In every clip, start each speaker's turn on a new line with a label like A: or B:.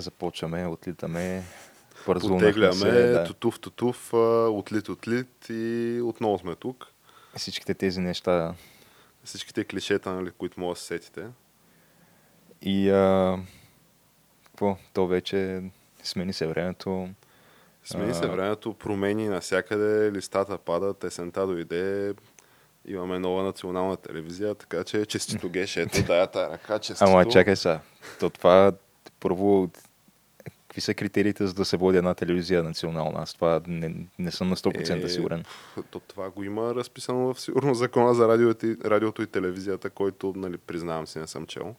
A: Започваме, отлитаме, бързунахме
B: Потегляме,
A: се. Да.
B: тутув, тутув, отлит, отлит и отново сме тук.
A: Всичките тези неща
B: Всичките клишета, нали, които могат да се сетите.
A: и а, какво, то вече смени се времето.
B: Смени се времето, промени навсякъде, листата падат, есента дойде, имаме нова национална телевизия, така че честито геш, ето дая тая ръка, честито.
A: Ама чакай сега. То това първо какви са критериите за да се води една телевизия национална? Аз това не, не съм на 100%
B: Е,
A: сигурен.
B: То това го има разписано в сигурно закона за радиото и, радиото и телевизията, който, нали, признавам си, не съм чел.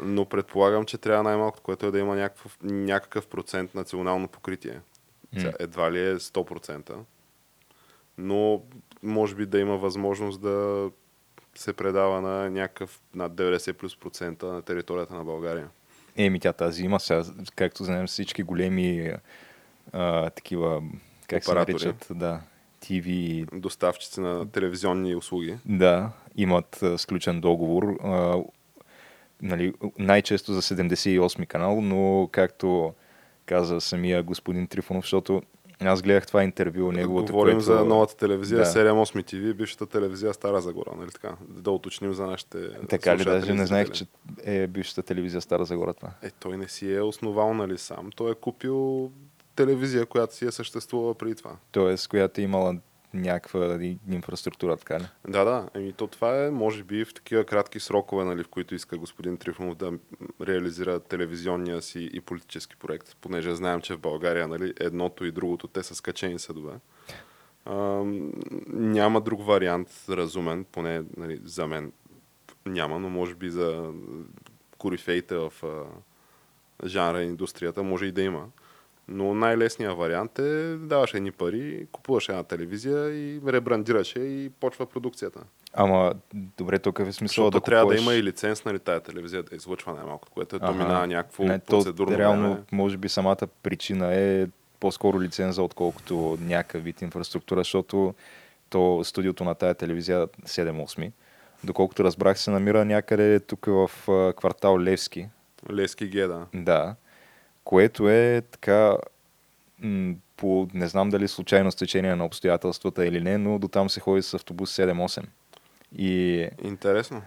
B: Но предполагам, че трябва най-малкото, което е да има някакъв, някакъв процент национално покритие. Сега, Едва ли е 100%. Но може би да има възможност да се предава на някакъв над 90 плюс процента на територията на България.
A: Еми, тя тази има сега, както знаем всички големи а, такива, как
B: Оператори.
A: се наричат, да, TV,
B: Доставчици на телевизионни услуги.
A: да, имат а, сключен договор, а, нали, най-често за 78 канал, но както каза самия господин Трифонов, защото аз гледах това интервю, неговото,
B: Говорим
A: което...
B: за новата телевизия,
A: Да.
B: да. 7-8 TV, бившата телевизия Стара Загора, нали така? Да уточним за нашите
A: Така ли, даже не знаех, че е бившата телевизия Стара Загора това.
B: Е, той не си е основал, нали сам. Той е купил телевизия, която си е съществувала преди това.
A: Тоест, която е имала някаква и- инфраструктура, така ли?
B: Да, да. Еми, то това е, може би, в такива кратки срокове, нали, в които иска господин Трифонов да реализира телевизионния си и политически проект, понеже знаем, че в България, нали, едното и другото, те са скачени съдове. Няма друг вариант разумен, поне нали, за мен няма, но може би за корифеите в а, жанра индустрията може и да има. Но най-лесният вариант е даваш едни пари, купуваш една телевизия и ребрандираш я и почва продукцията.
A: Ама, добре, тук е смисъл
B: Защото
A: да
B: трябва
A: купуваш...
B: да има и лиценз нали, тая телевизия да излъчва най-малко, което е доминава някакво
A: Не, то,
B: процедурно
A: реално,
B: време.
A: може би самата причина е по-скоро лиценза, отколкото някакъв вид инфраструктура, защото то студиото на тая телевизия 7-8, доколкото разбрах, се намира някъде тук в квартал Левски,
B: Лески геда.
A: да, което е така, м, по, не знам дали случайно стечение на обстоятелствата или не, но до там се ходи с автобус 7-8. И
B: Интересно.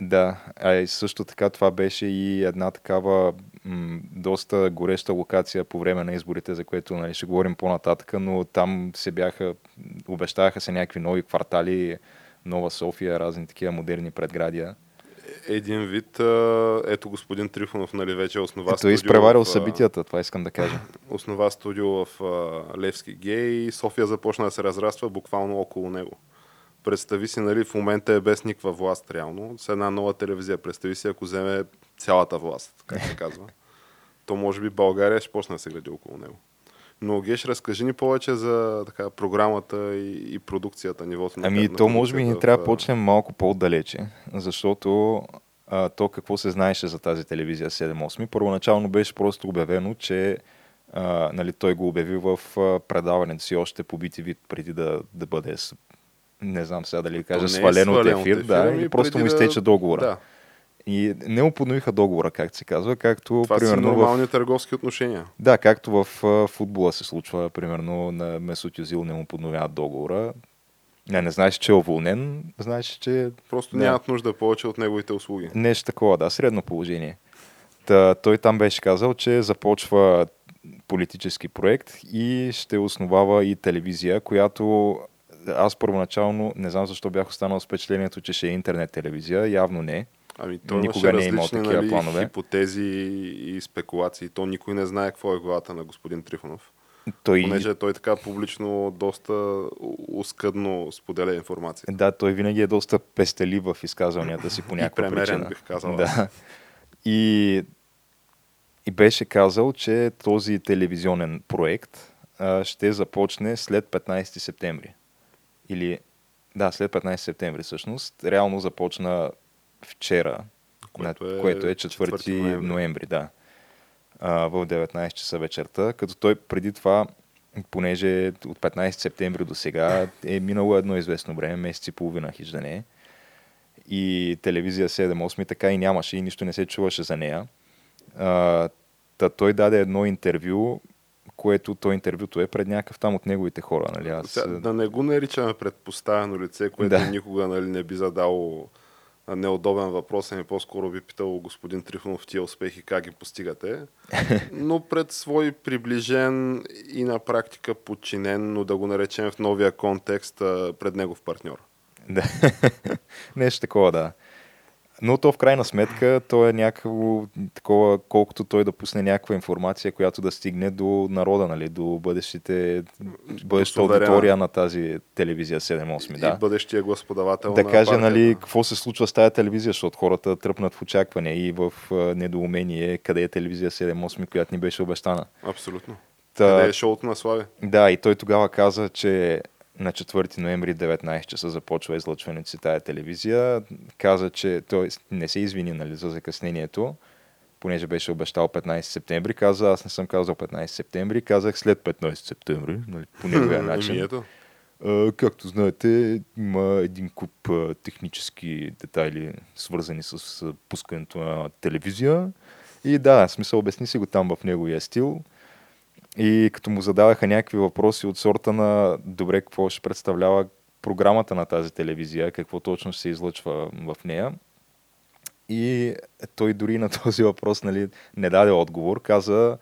A: да, а и също така това беше и една такава м, доста гореща локация по време на изборите, за което нали, ще говорим по-нататък, но там се бяха, обещаваха се някакви нови квартали, Нова София, разни такива модерни предградия.
B: Един вид, ето господин Трифонов, нали, вече основа
A: Той е
B: студио
A: изпреварил
B: в,
A: събитията, това искам да кажа.
B: Основа студио в Левски гей София започна да се разраства буквално около него. Представи си, нали, в момента е без никаква власт, реално. С една нова телевизия. Представи си, ако вземе цялата власт, как се казва. То може би България ще почне да се гради около него. Но Геш, разкажи ни повече за така, програмата и, и продукцията, нивото на
A: Ами
B: на
A: то може би ни трябва да
B: в,
A: почнем малко по-отдалече, защото а, то какво се знаеше за тази телевизия 7-8. Първоначално беше просто обявено, че а, нали, той го обяви в а, предаването си още по BTV преди да, да бъде, не знам сега дали кажа,
B: е
A: свалено от
B: свален
A: ефир,
B: от
A: да,
B: ефира,
A: или
B: ами
A: просто му изтече
B: да-
A: договора.
B: Да,
A: И не му подновиха договора, както се казва, както
B: това са
A: примерно в
B: нормални търговски отношения.
A: да, както в а, футбола се случва, примерно на Месут Юзил не му подновяват договора. Не, не знаеш, че е уволнен, знаеш, че
B: Просто
A: Да.
B: нямат нужда повече от неговите услуги.
A: нещо такова, да, средно положение. Та, той там беше казал, че започва политически проект и ще основава и телевизия, която аз първоначално не знам защо бях останал с впечатлението, че ще е интернет телевизия, явно не.
B: Ами той
A: Никога не е имал такива
B: нали,
A: планове.
B: хипотези и спекулации. То никой не знае какво е главата на господин Трифонов.
A: Той,
B: Понеже той така публично доста оскъдно споделя информация.
A: да, той винаги е доста пестелив в изказванията си по
B: И
A: някаква
B: премерен,
A: причина.
B: бих казал.
A: Да. И, и беше казал, че този телевизионен проект а, ще започне след 15 септември. Или, да, след 15 септември всъщност. Реално започна вчера,
B: Което е
A: което е 4
B: 4
A: ноември,
B: ноември.
A: да. А, в 19 часа вечерта, като той преди това, понеже от 15 септември до сега е минало едно известно време, месец и половина хич да не е. И телевизия 7-8 така и нямаше и нищо не се чуваше за нея. А, та той даде едно интервю, което то интервюто е пред някакъв там от неговите хора. Нали? Аз,
B: да не го наричаме предпоставено лице, което
A: Да.
B: никога нали, не би задало неудобен въпрос, ами по-скоро би питал господин Трифонов тия успехи как ги постигате. Но пред свой приближен и на практика подчинен, но да го наречем в новия контекст, пред негов партньор.
A: Да. Нещо такова, да. Но то в крайна сметка, то е някакво такова, колкото той да пусне някаква информация, която да стигне до народа, нали, до бъдещите, бъдещата аудитория на тази телевизия 7-8,
B: И
A: да.
B: бъдещия господавател
A: Да
B: на
A: каже,
B: партията.
A: нали, какво се случва с тази телевизия, защото хората тръпнат в очакване и в недоумение къде е телевизия 7-8, която ни беше обещана.
B: Абсолютно.
A: Та,
B: Къде е шоуто на Слави?
A: да, и той тогава каза, че на 4 ноември 19 часа започва излъчването си тая телевизия. Каза, че той не се извини нали, за закъснението, понеже беше обещал 15 септември. Каза, аз не съм казал 15 септември, казах след 15 септември, нали, по неговия
B: Ами
A: начин.
B: ето.
A: А, както знаете, има един куп технически детайли, свързани с пускането на телевизия. И да, смисъл, обясни си го там в неговия стил. И като му задаваха някакви въпроси от сорта на добре, какво ще представлява програмата на тази телевизия, какво точно ще се излъчва в нея. И той дори на този въпрос нали, не даде отговор. Каза,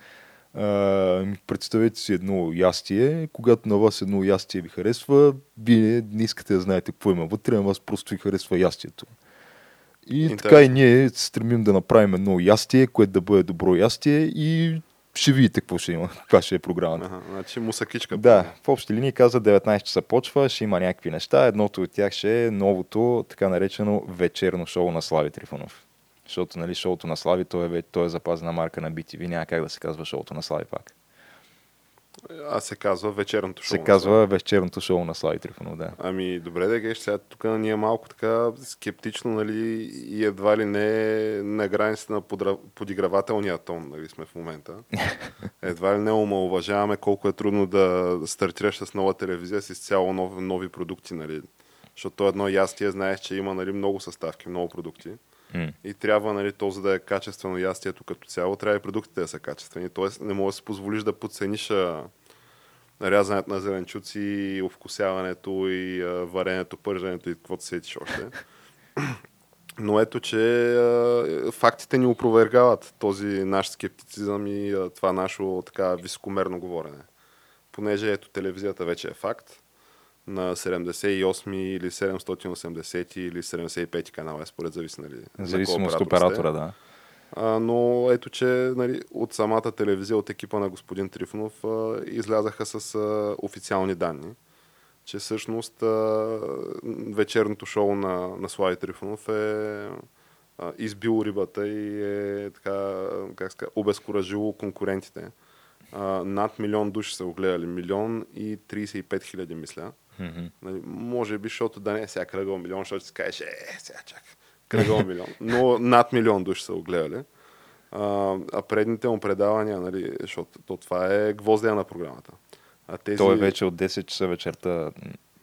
A: представете си едно ястие, когато на вас едно ястие ви харесва, вие не искате да знаете какво има вътре, на вас просто ви харесва ястието. И
B: Интересно.
A: така и ние стремим да направим едно ястие, което да бъде добро ястие и ще видите какво ще има, каква ще е програмата.
B: Ага, значи мусакичка.
A: Да, в общи линии каза 19 часа почва, ще има някакви неща. Едното от тях ще е новото, така наречено вечерно шоу на Слави Трифонов. Защото нали, шоуто на Слави, то е, ве- то е запазена марка на BTV, няма как да се казва шоуто на Слави пак.
B: А се казва вечерното шоу.
A: Се казва вечерното шоу на Слави Трифонов, да.
B: Ами, добре да геш, сега тук ние малко така скептично, нали, и едва ли не на границата на подра... подигравателния тон, нали, сме в момента. Едва ли не омалуважаваме колко е трудно да стартираш с нова телевизия с изцяло нови, нови продукти, нали. Защото то едно ястие, знаеш, че има нали, много съставки, много продукти. И трябва, нали, то за да е качествено ястието като цяло, трябва и продуктите да са качествени. Тоест не можеш да си позволиш да подцениш а, рязането на зеленчуци, овкусяването и а, варенето, пърженето и каквото сетиш още. Но ето, че а, фактите ни опровергават този наш скептицизъм и а, това наше така високомерно говорене. Понеже ето телевизията вече е факт на 78 или 780 или 75 канала, е според зависи, нали, на
A: Зависимо
B: кой
A: от оператора, да.
B: А, но ето, че нали, от самата телевизия, от екипа на господин Трифонов, а, излязаха с а, официални данни, че всъщност а, вечерното шоу на, на Слави Трифонов е а, избил рибата и е така, как ска, обезкуражило конкурентите. А, над милион души са го гледали. Милион и 35 хиляди, мисля.
A: Мгм.
B: Нали, може би, защото да не е сега кръгъл милион, защото си кажеш, е, сега чак, кръгъл милион. Но над милион души са го гледали. А, а предните му предавания, нали, защото то това е гвоздия на програмата. А, тези,
A: То е вече от 10 часа вечерта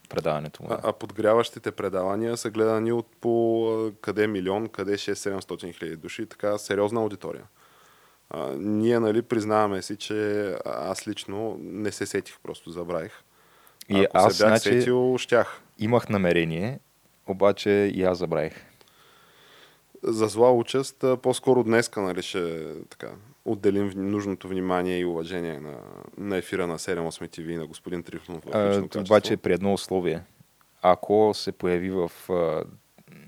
A: предаването му.
B: а, а подгряващите предавания са гледани от по къде милион, къде 6-700 хиляди души, така сериозна аудитория. А, ние, нали, признаваме си, че аз лично не се сетих, просто забравих.
A: И
B: Ако
A: аз,
B: се бях
A: значи,
B: сетил, щях.
A: имах намерение, обаче и аз забравих.
B: За зла участ, по-скоро днеска нали, ще така, отделим нужното внимание и уважение на, на ефира на 7-8 TV и на господин Трифонов.
A: обаче при едно условие. Ако се появи в а,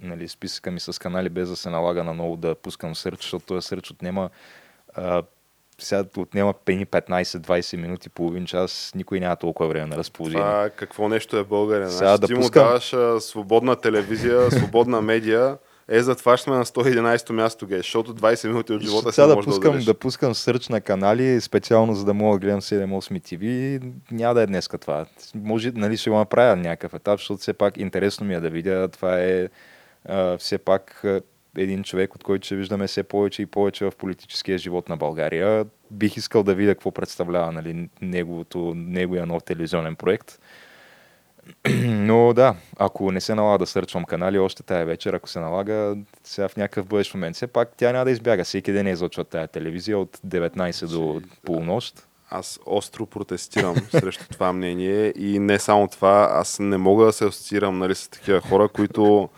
A: нали, списъка ми с канали, без да се налага наново да пускам сърч, защото този сърч отнема а, сега отнема пени 15-20 минути, половин час, никой няма толкова време на разположение.
B: Това какво нещо е българин.
A: Сега
B: Значи,
A: да
B: ти
A: пускам-
B: му даваш а, свободна телевизия, свободна медия. Е, затова сме на 111 място, геш, защото 20 минути от живота си
A: да
B: можеш
A: пускам,
B: да
A: да, пускам сърч на канали, специално за да мога да гледам 7-8 TV, няма да е днеска това. Може, нали, ще го направя на някакъв етап, защото все пак интересно ми е да видя. Това е а, все пак един човек, от който ще виждаме все повече и повече в политическия живот на България. Бих искал да видя какво представлява нали, неговото, неговия нов телевизионен проект. Но да, ако не се налага да сърчвам канали още тая вечер, ако се налага сега в някакъв бъдещ момент, все пак тя няма да избяга. Всеки ден е излъчва тая телевизия от 19 до полунощ.
B: Аз остро протестирам срещу това мнение и не само това, аз не мога да се асоциирам нали, с такива хора, които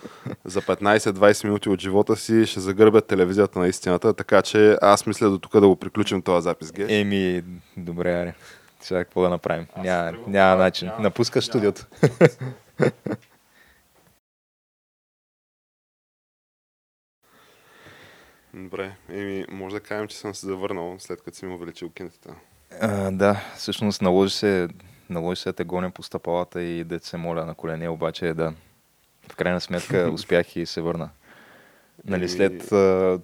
B: за 15-20 минути от живота си ще загърбят телевизията на истината, така че аз мисля до тук да го приключим този запис. Ге.
A: Еми, добре, аре. Сега какво да направим? Няма, няма начин. Напускаш студиото.
B: Добре, еми, може да кажем, че съм се завърнал след като си ми увеличил кинетата.
A: А, да, всъщност наложи се, наложи се да гоня по стъпалата и да се моля на колене, обаче да. В крайна сметка успях и се върна. Нали, след а,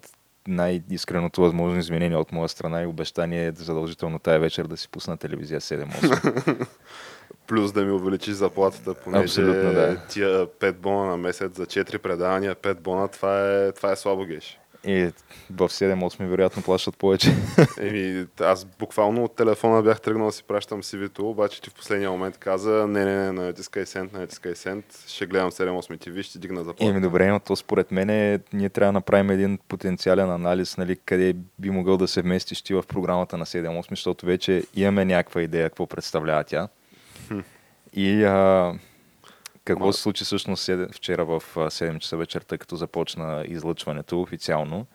A: най-искреното възможно изменение от моя страна и обещание задължително тая вечер да си пусна телевизия 7-8.
B: Плюс да ми увеличиш заплатата, понеже
A: Абсолютно, да.
B: тия 5 бона на месец за 4 предавания, 5 бона, това е, това е слабо геш.
A: И в 7-8 вероятно плащат повече.
B: Еми, аз буквално от телефона бях тръгнал да си пращам CV-то, обаче ти в последния момент каза, не, не, не, натискай сент, натискай сент, ще гледам 7-8 TV, ще дигна заплата.
A: Еми добре, но то според мен е, ние трябва да направим един потенциален анализ, нали, къде би могъл да се вместиш ти в програмата на 7-8, защото вече имаме някаква идея какво представлява тя. И а, какво се случи всъщност вчера в а, 7 часа вечерта, като започна излъчването официално.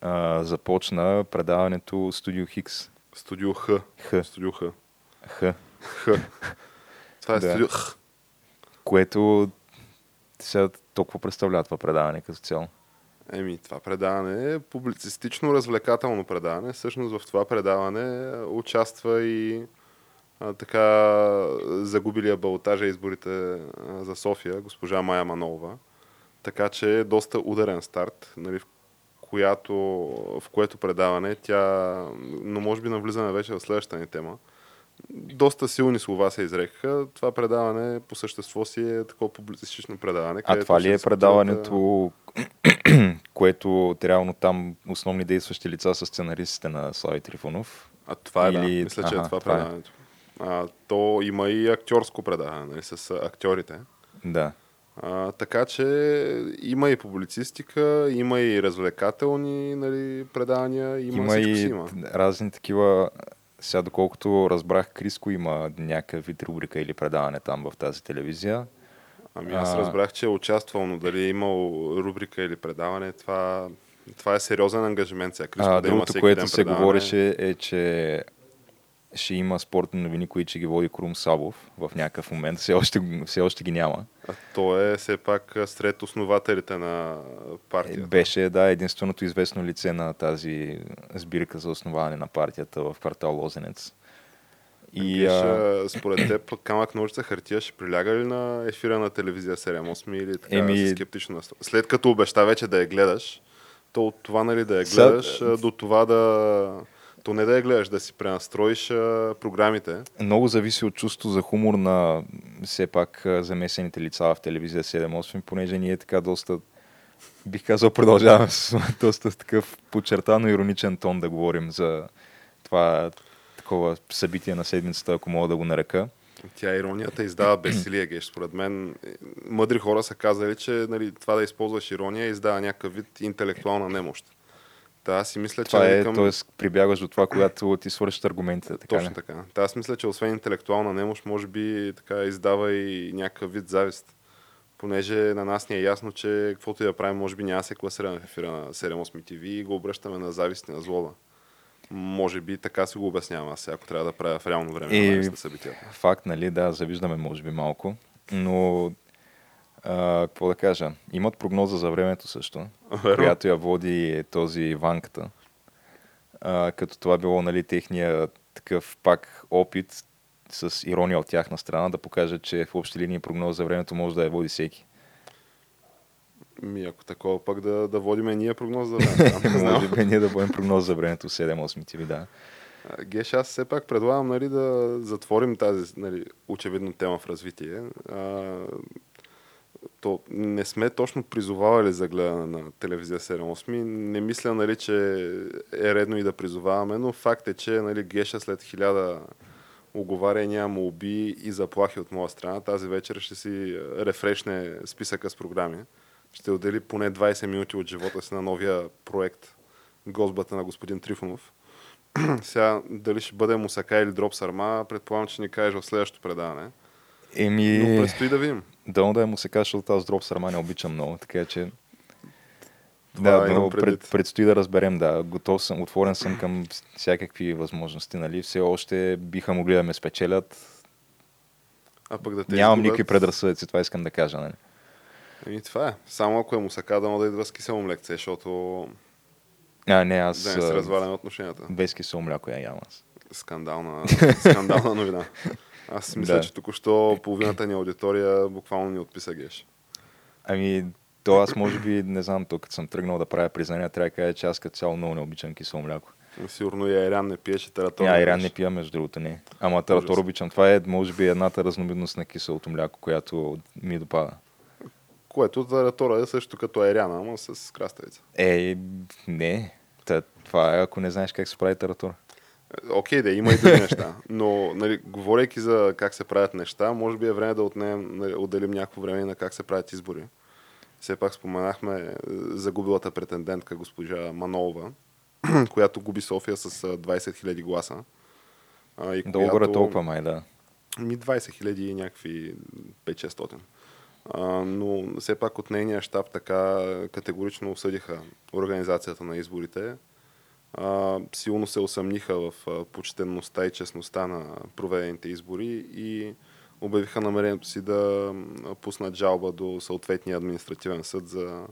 A: А, започна предаването Студио Хикс.
B: Студио Х.
A: Х.
B: Студио Х.
A: Х.
B: Х. Това е
A: Да.
B: студио Х.
A: Което сега толкова представлява това предаване като цяло.
B: Еми, това предаване е публицистично развлекателно предаване. Всъщност в това предаване участва и а, така загубилия балотажа изборите а, за София, госпожа Майя Манолова. Така че е доста ударен старт, нали, в, която, в което предаване тя, но може би навлизаме вече в следващата ни тема, доста силни слова се изрекаха. Това предаване по същество си е такова публицистично предаване.
A: А това ли е предаването, което реално там основни действащи лица са сценаристите на Слави Трифонов?
B: А това е,
A: Или-
B: да. Мисля, че
A: Аха,
B: е това,
A: това е.
B: А, то има и актьорско предаване, нали, с актьорите.
A: Да.
B: А, така че има и публицистика, има и развлекателни нали, предавания, има,
A: Има
B: всичко си
A: и
B: има.
A: разни такива... Сега, доколкото разбрах, Криско има някакъв вид рубрика или предаване там в тази телевизия.
B: Ами аз разбрах, че е участвал, но дали е имал рубрика или предаване, това, това е сериозен ангажимент сега. Криско
A: А,
B: да има
A: другото,
B: всеки
A: което се
B: предаване.
A: говореше е, че ще има спортни новини, които ще ги води Крум Сабов в някакъв момент. Все още, все още ги няма.
B: А то е все пак сред основателите на
A: Е,
B: партията.
A: Беше, да, единственото известно лице на тази сбирка за основаване на партията в квартал Лозенец. И
B: Геш,
A: а,
B: според теб камък ножица хартия ще приляга ли на ефира на телевизия 7-8 или така
A: Еми-
B: скептично настро- След като обеща вече да я гледаш, то от това нали да я гледаш а, до това да... То не да я гледаш, да си пренастроиш а, програмите.
A: много зависи от чувство за хумор на все пак замесените лица в телевизия 7-8, понеже ние така доста, бих казал, продължаваме с доста такъв подчертано ироничен тон да говорим за това такова събитие на седмицата, ако мога да го нарека.
B: Тя иронията издава безсилие, геш. Според мен е, мъдри хора са казали, че нали, това да използваш ирония издава някакъв вид интелектуална немощ. Та аз си мисля, че
A: Това е,
B: към...
A: т.е. прибягваш до това, когато ти свършиш аргументите. Така
B: Точно
A: ли?
B: така. Та аз мисля, че освен интелектуална немощ, може би така издава и някакъв вид завист. Понеже на нас ни е ясно, че каквото и да правим, може би няма се класираме в ефира на 7-8 TV и го обръщаме на завист и на злоба. Може би така си го обяснявам аз, ако трябва да правя в реално време
A: И-
B: на събитията.
A: Факт, нали, да, завиждаме може би малко, но а, какво да кажа, имат прогноза за времето също,
B: Верно.
A: която я води този Ванката. а, като това било нали, техния такъв пак опит с ирония от тяхна страна да покаже, че в общи линии прогноза за времето може да я води всеки.
B: Ми, ако такова пък да, да водиме ние прогноз за времето.
A: Може би ние да водим прогноз за времето 7-8 ти да.
B: Геш, аз все пак предлагам нали, да затворим тази нали, очевидно тема в развитие. А, то не сме точно призовавали за гледане на телевизия 7-8. Не мисля, нали, че е редно и да призоваваме, но факт е, че нали, Геша след хиляда оговаряния, молби и заплахи от моя страна, тази вечер ще си рефрешне списъка с програми. Ще отдели поне 20 минути от живота си на новия проект Гозбата на господин Трифонов. Сега, дали ще бъде Мусака или Дроп Сарма, предполагам, че ни кажеш в следващото предаване.
A: Еми...
B: Но предстои да видим.
A: Дано да е Мусака, защото аз Дроп Сарма не обичам много, така че...
B: Това
A: да,
B: имам
A: но пред, предстои да разберем, да. Готов съм, отворен съм към всякакви възможности, нали. Все още биха могли да ме спечелят.
B: А пък да те
A: Нямам
B: изгубят-
A: никакви предразсъдъци, това искам да кажа, нали.
B: Ами това е. Само ако е Мусака, да да идва с кисело млекце, защото
A: А, не, аз
B: да не се разваляме отношенията.
A: без кисело мляко я ям аз.
B: Скандална, скандална новина. Аз мисля,
A: Да.
B: че току-що половината ни аудитория буквално ни отписа геш.
A: Ами, то аз може би, не знам, то като съм тръгнал да правя признания, трябва да кажа, че аз като цяло много не обичам кисело мляко.
B: Сигурно и Айран не пие, че тератор.
A: Я, Иран не пия, между другото, не. Ама таратор обичам. Това е, може би, едната разновидност на киселото мляко, която ми допада.
B: Което тератора е също като Айрана, ама с краставица.
A: Е, не. Та, това е, ако не знаеш как се прави таратор.
B: Окей, да, има и други неща. Но, нали, говорейки за как се правят неща, може би е време да отнем, нали, отделим някакво време на как се правят избори. Все пак споменахме е, загубилата претендентка госпожа Манолова, която губи София с а, 20 000 гласа. А, и
A: Долу горе толкова май, да.
B: Ми 20 хиляди и някакви 5-600. А, но все пак от нейния щаб така категорично осъдиха организацията на изборите. А, силно се усъмниха в а, почтенността и честността на проведените избори и обявиха намерението си да пуснат жалба до съответния административен съд за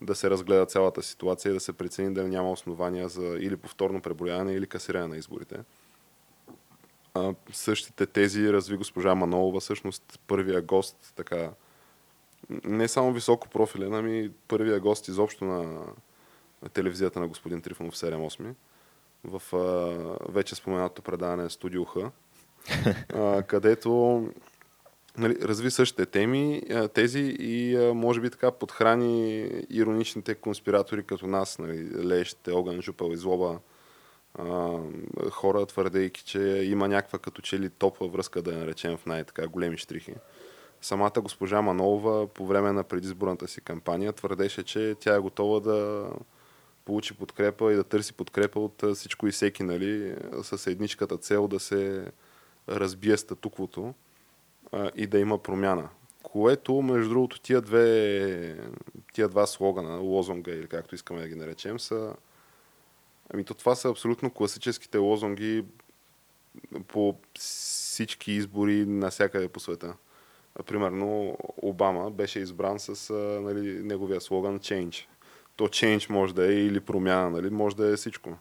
B: да се разгледа цялата ситуация и да се прецени дали няма основания за или повторно преброяване или касиране на изборите. А, същите тези разви госпожа Манолова, всъщност първия гост, така, не само високо профилен, ами първия гост изобщо на телевизията на господин Трифонов 7-8 в а, вече споменатото предаване Студио Х, а, където нали, разви същите теми, тези и може би така подхрани ироничните конспиратори като нас, нали, леещите огън, жупел и злоба, а, хора, твърдейки, че има някаква като че ли топла връзка, да я наречем в най-така големи штрихи. Самата госпожа Манолова по време на предизборната си кампания твърдеше, че тя е готова да получи подкрепа и да търси подкрепа от всичко и всеки, нали, с едничката цел да се разбие статуквото а, и да има промяна. Което, между другото, тия, две, тия два слогана, лозунга или както искаме да ги наречем, са Ами то това са абсолютно класическите лозунги по всички избори навсякъде по света. Примерно Обама беше избран с нали, неговия слоган Change. То Change може да е или промяна, нали? може да е всичко.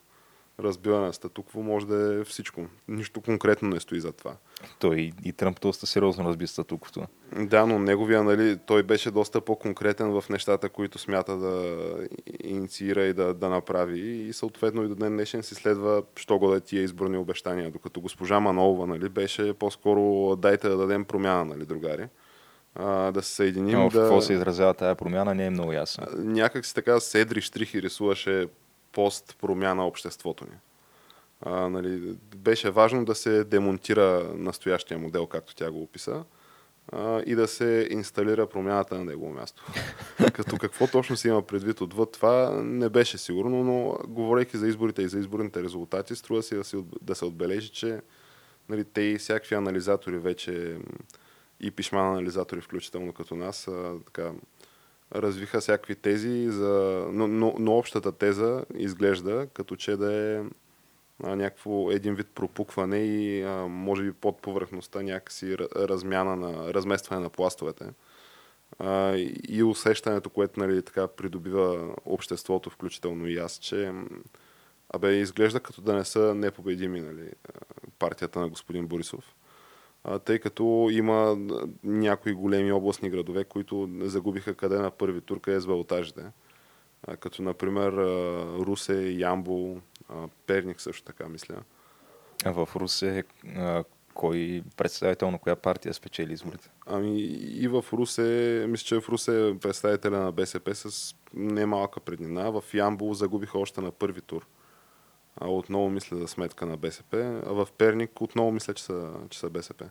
B: Разбиване на статукво може да е всичко. Нищо конкретно не стои за това.
A: Той и, и Тръмп доста сериозно разби статуквото.
B: Да, но неговия, нали, той беше доста по-конкретен в нещата, които смята да инициира и да, да направи. И съответно и до ден днешен си следва, що го да е тия изборни обещания. Докато госпожа Манолова, нали, беше по-скоро дайте да дадем промяна, нали, другари. А, да се съединим.
A: Но в
B: да...
A: какво се изразява тая промяна не е много ясно.
B: Някак си така с едри штрихи рисуваше пост промяна обществото ни. А, нали, беше важно да се демонтира настоящия модел, както тя го описа, а, и да се инсталира промяната на негово място. Като какво точно се има предвид отвъд това, не беше сигурно, но говорейки за изборите и за изборните резултати, струва си да, от- да се отбележи, че нали, те и всякакви анализатори вече и пишма анализатори, включително като нас, а, така, развиха всякакви тези, за... но, но, но общата теза изглежда като че да е а, някакво един вид пропукване и а, може би под повърхността някакси ра- размяна на, разместване на пластовете. А, и усещането, което нали, така придобива обществото, включително и аз, че Абе, изглежда като да не са непобедими нали, партията на господин Борисов. Тъй като има някои големи областни градове, които загубиха къде на първи тур, къде с вълтажите. Като, например, Русе, Ямбол, Перник също така, мисля.
A: А в Русе кой представител на коя партия спечели изборите?
B: Ами и в Русе, мисля, че в Русе е представителя на БСП с немалка преднина. В Ямбол загубиха още на първи тур. А отново мисля за сметка на БСП. А в Перник отново мисля, че са, че са БСП.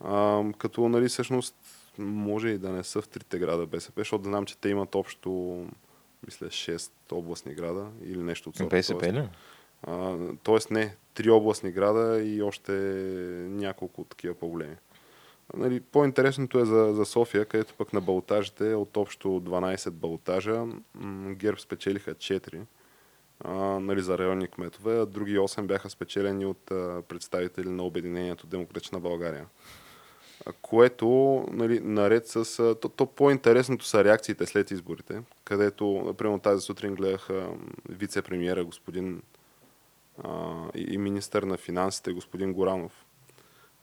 B: А, като, нали, всъщност, може и да не са в трите града БСП, защото знам, че те имат общо, мисля, 6 областни града или нещо от
A: сорта. БСП ли?
B: А, тоест не, три областни града и още няколко такива по-големи. Нали, по-интересното е за, за София, където пък на балтажите от общо 12 балтажа ГЕРБ спечелиха 4 нали, за районни кметове, а други 8 бяха спечелени от представители на Обединението Демократична България. Което, нали, наред с... То, то по-интересното са реакциите след изборите, където, например, тази сутрин гледах вице-премьера господин а, и министър на финансите господин Горанов,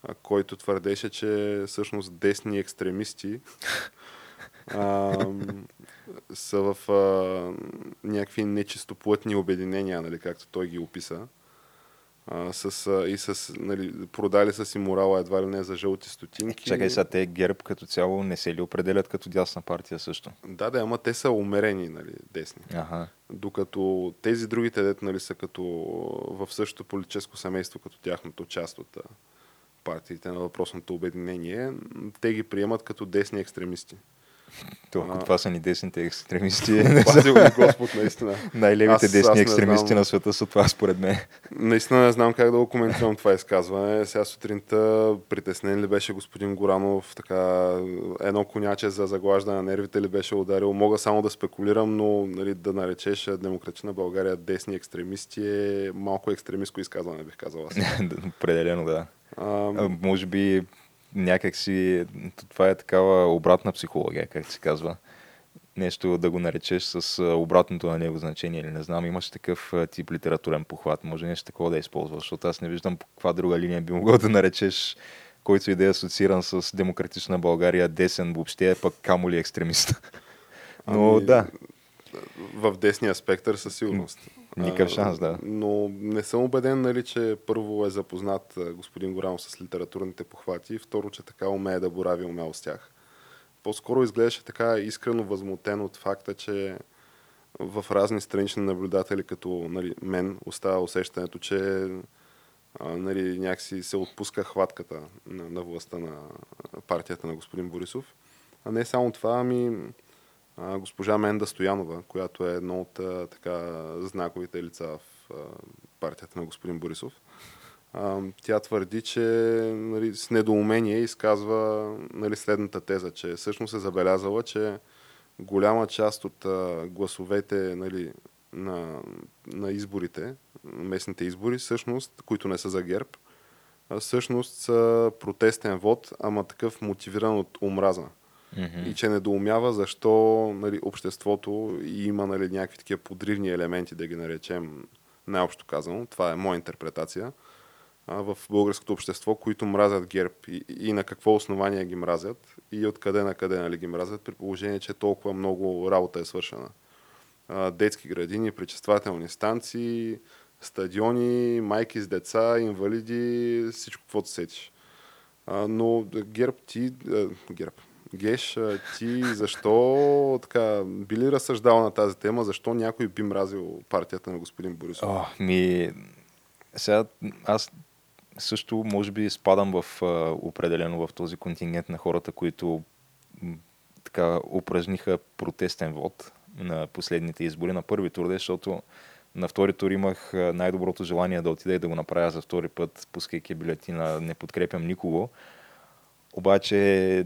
B: а, който твърдеше, че всъщност десни екстремисти а, са в а, някакви нечистоплътни обединения, нали, както той ги описа. А, с, а, и с, нали, продали са си морала едва ли не за жълти стотинки.
A: Чакай сега, те ГЕРБ като цяло не се ли определят като дясна партия също?
B: Да, да, ама те са умерени, нали, десни.
A: Ага.
B: Докато тези другите дет, нали, са като в същото политическо семейство, като тяхното част от партиите на въпросното обединение, те ги приемат като десни екстремисти.
A: То, ако а... това са ни десните екстремисти.
B: Пазил ги Господ, наистина.
A: Най-левите аз, десни аз екстремисти знам... на света са това, според мен.
B: Наистина не знам как да го коментирам това изказване. Сега сутринта притеснен ли беше господин Горанов, така едно коняче за заглаждане на нервите ли беше ударил. Мога само да спекулирам, но нали, да наречеш Демократична България десни екстремисти е малко екстремистко изказване, бих казал аз.
A: Определено, да. А... А, може би някак си, това е такава обратна психология, как се казва. Нещо да го наречеш с обратното на него значение или не знам, имаш такъв тип литературен похват, може нещо такова да използваш, защото аз не виждам по каква друга линия би могъл да наречеш който и да е асоцииран с демократична България, десен въобще, е пък камо ли екстремист. Но ами, да.
B: В десния спектър със сигурност.
A: Никакъв шанс, да.
B: Но не съм убеден, нали, че първо е запознат господин Горанов с литературните похвати и второ, че така умее да борави умело с тях. По-скоро изглеждаше така искрено възмутен от факта, че в разни странични наблюдатели, като нали, мен, остава усещането, че нали, някакси се отпуска хватката на, на властта на партията на господин Борисов. А не само това, ами госпожа Менда Стоянова, която е едно от така знаковите лица в партията на господин Борисов. Тя твърди, че нали, с недоумение изказва нали, следната теза, че всъщност е забелязала, че голяма част от гласовете нали, на, на изборите, местните избори, всъщност, които не са за ГЕРБ, всъщност са протестен вод, ама такъв мотивиран от омраза mm-hmm. и че недоумява защо нали, обществото има нали, някакви такива подривни елементи, да ги наречем най-общо казано. Това е моя интерпретация а, в българското общество, които мразят ГЕРБ и, и на какво основание ги мразят и откъде на къде нали, ги мразят, при положение, че толкова много работа е свършена. А, детски градини, пречествателни станции, стадиони, майки с деца, инвалиди, всичко, каквото сетиш. А, но ГЕРБ ти... А, ГЕРБ. Геш, ти защо така би ли разсъждал на тази тема, защо някой би мразил партията на господин Борисов?
A: О, ми, сега аз също може би спадам в определено в този контингент на хората, които така упражниха протестен вод на последните избори на първи тур, защото на втори тур имах най-доброто желание да отида и да го направя за втори път, пускайки бюлетина Не подкрепям никого. Обаче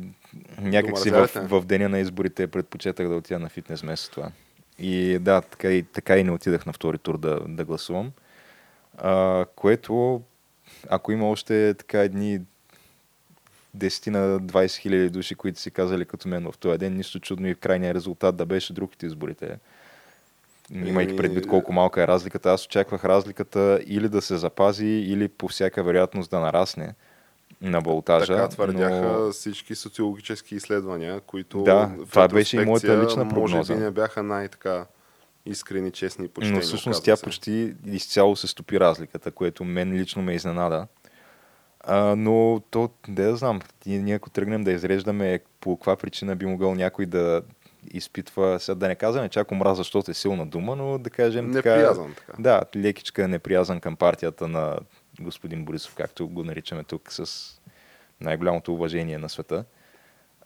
A: някакси в, в деня на изборите предпочетах да отида на фитнес вместо това. И да, така и, така и не отидах на втори тур да, да гласувам. А, което, ако има още така едни 10 на 20 хиляди души, които си казали като мен в този ден, нищо чудно и крайният резултат да беше другите изборите. имайки предвид колко малка е разликата. Аз очаквах разликата или да се запази, или по всяка вероятност да нарасне на волтажа.
B: Така твърдяха но... всички социологически изследвания, които
A: да, това беше и моята лична прогноза.
B: Може би не бяха най-така искрени, честни, почтени.
A: Но всъщност тя
B: се.
A: почти изцяло се стопи разликата, което мен лично ме изненада. А, но то, да я знам, ние ако тръгнем да изреждаме по каква причина би могъл някой да изпитва, сега да не казваме чак омраза, защото е силна дума, но да кажем
B: неприязан,
A: така, така. Да, лекичка неприязан към партията на господин Борисов, както го наричаме тук с най-голямото уважение на света.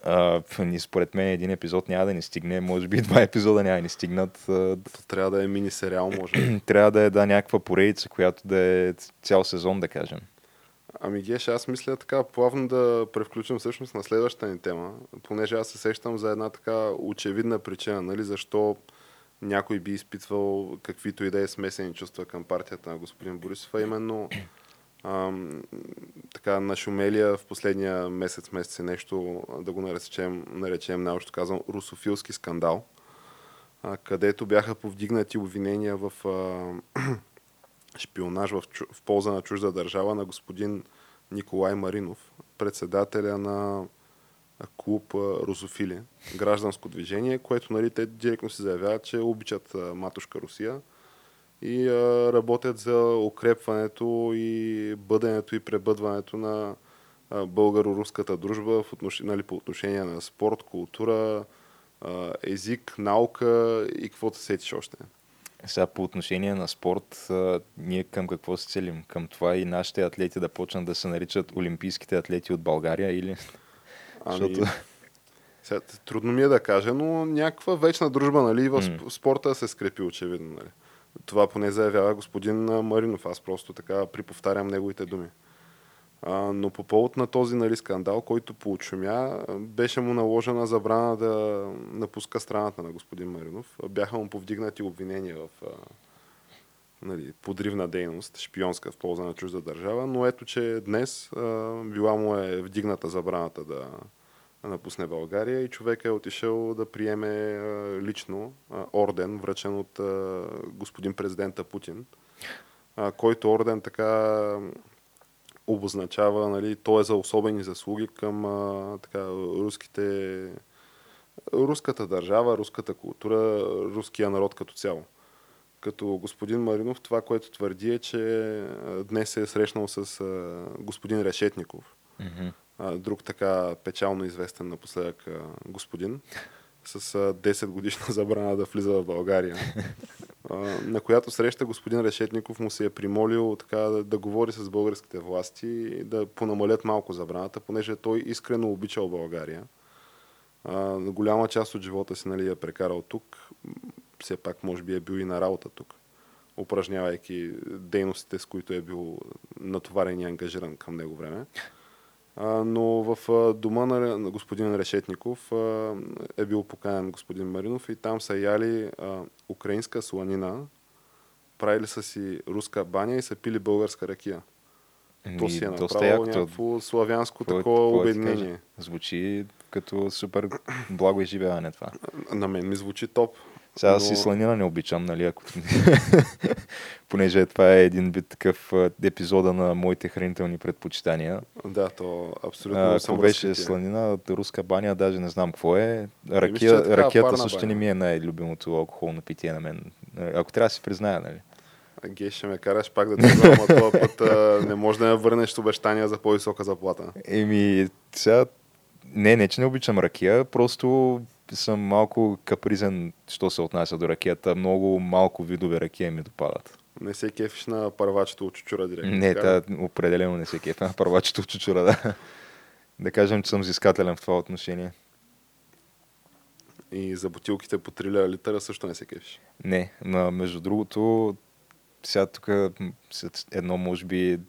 A: А, ни, според мен един епизод няма да ни стигне, може би два епизода няма да ни стигнат. То
B: трябва да е мини сериал, може.
A: трябва да е да, някаква поредица, която да е цял сезон, да кажем.
B: Ами Геш, аз мисля така плавно да превключим всъщност на следващата ни тема, понеже аз се сещам за една така очевидна причина, нали, защо някой би изпитвал каквито и да е смесени чувства към партията на господин Борисов, а именно ам, така нашумелия в последния месец, месец и нещо, да го наречем, наречем наобщо казвам, русофилски скандал, а, където бяха повдигнати обвинения в а, шпионаж в, в полза на чужда държава на господин Николай Маринов, председателя на клуб Русофили, гражданско движение, което нали, те директно се заявяват, че обичат матушка Русия и а, работят за укрепването и бъденето и пребъдването на българо-руската дружба в отнош... нали, по отношение на спорт, култура, а, език, наука и каквото сетиш още.
A: Сега по отношение на спорт, а, ние към какво се целим? Към това и нашите атлети да почнат да се наричат олимпийските атлети от България или...
B: Ами, Защото... сега, трудно ми е да кажа, но някаква вечна дружба нали, в mm. спорта се скрепи очевидно. Нали. Това поне заявява господин Маринов. Аз просто така приповтарям неговите думи. А, но по повод на този нали, скандал, който получумя, беше му наложена забрана да напуска страната на господин Маринов. Бяха му повдигнати обвинения в а, нали, подривна дейност, шпионска в полза на чужда държава, но ето, че днес а, била му е вдигната забраната да напусне България и човек е отишъл да приеме лично орден, връчен от господин президента Путин, който орден така обозначава, нали, то е за особени заслуги към така, руските, руската държава, руската култура, руския народ като цяло. Като господин Маринов, това, което твърди е, че днес се е срещнал с господин Решетников. Mm-hmm. Друг така печално известен напоследък господин с а, 10 годишна забрана да влиза в България. на която среща господин Решетников му се е примолил така, да, да говори с българските власти и да понамалят малко забраната, понеже той искрено обичал България. А, голяма част от живота си нали, е прекарал тук. Все пак може би е бил и на работа тук, упражнявайки дейностите, с които е бил натоварен и ангажиран към него време но в дома на господин Решетников е бил поканен господин Маринов и там са яли украинска сланина, правили са си руска баня и са пили българска ракия. То ами, си е направило някакво славянско какво, такова обединение.
A: Звучи като супер благо изживяване това.
B: На мен ми звучи топ.
A: Сега но... си сланина не обичам, нали, ако... понеже това е един вид такъв епизода на моите хранителни предпочитания.
B: Да, то абсолютно
A: а, Ако беше сланина, руска баня, даже не знам какво е. Ракия, е ракията също баня. не ми е най-любимото алкохолно питие на мен. Ако трябва да си призная, нали.
B: Ге, ще ме караш пак да знам, а този път а, не може да ме върнеш обещания за по-висока заплата.
A: Еми, сега не, не, че не обичам ракия, просто съм малко капризен, що се отнася до ракията. Много малко видове ракия ми допадат.
B: Не се кефиш на първачето от чучура директно.
A: Не, та, определено не се кефа на първачето от чучура, да. да кажем, че съм взискателен в това отношение.
B: И за бутилките по 3 литъра също не се кефиш?
A: Не, но между другото, сега тук едно, може би,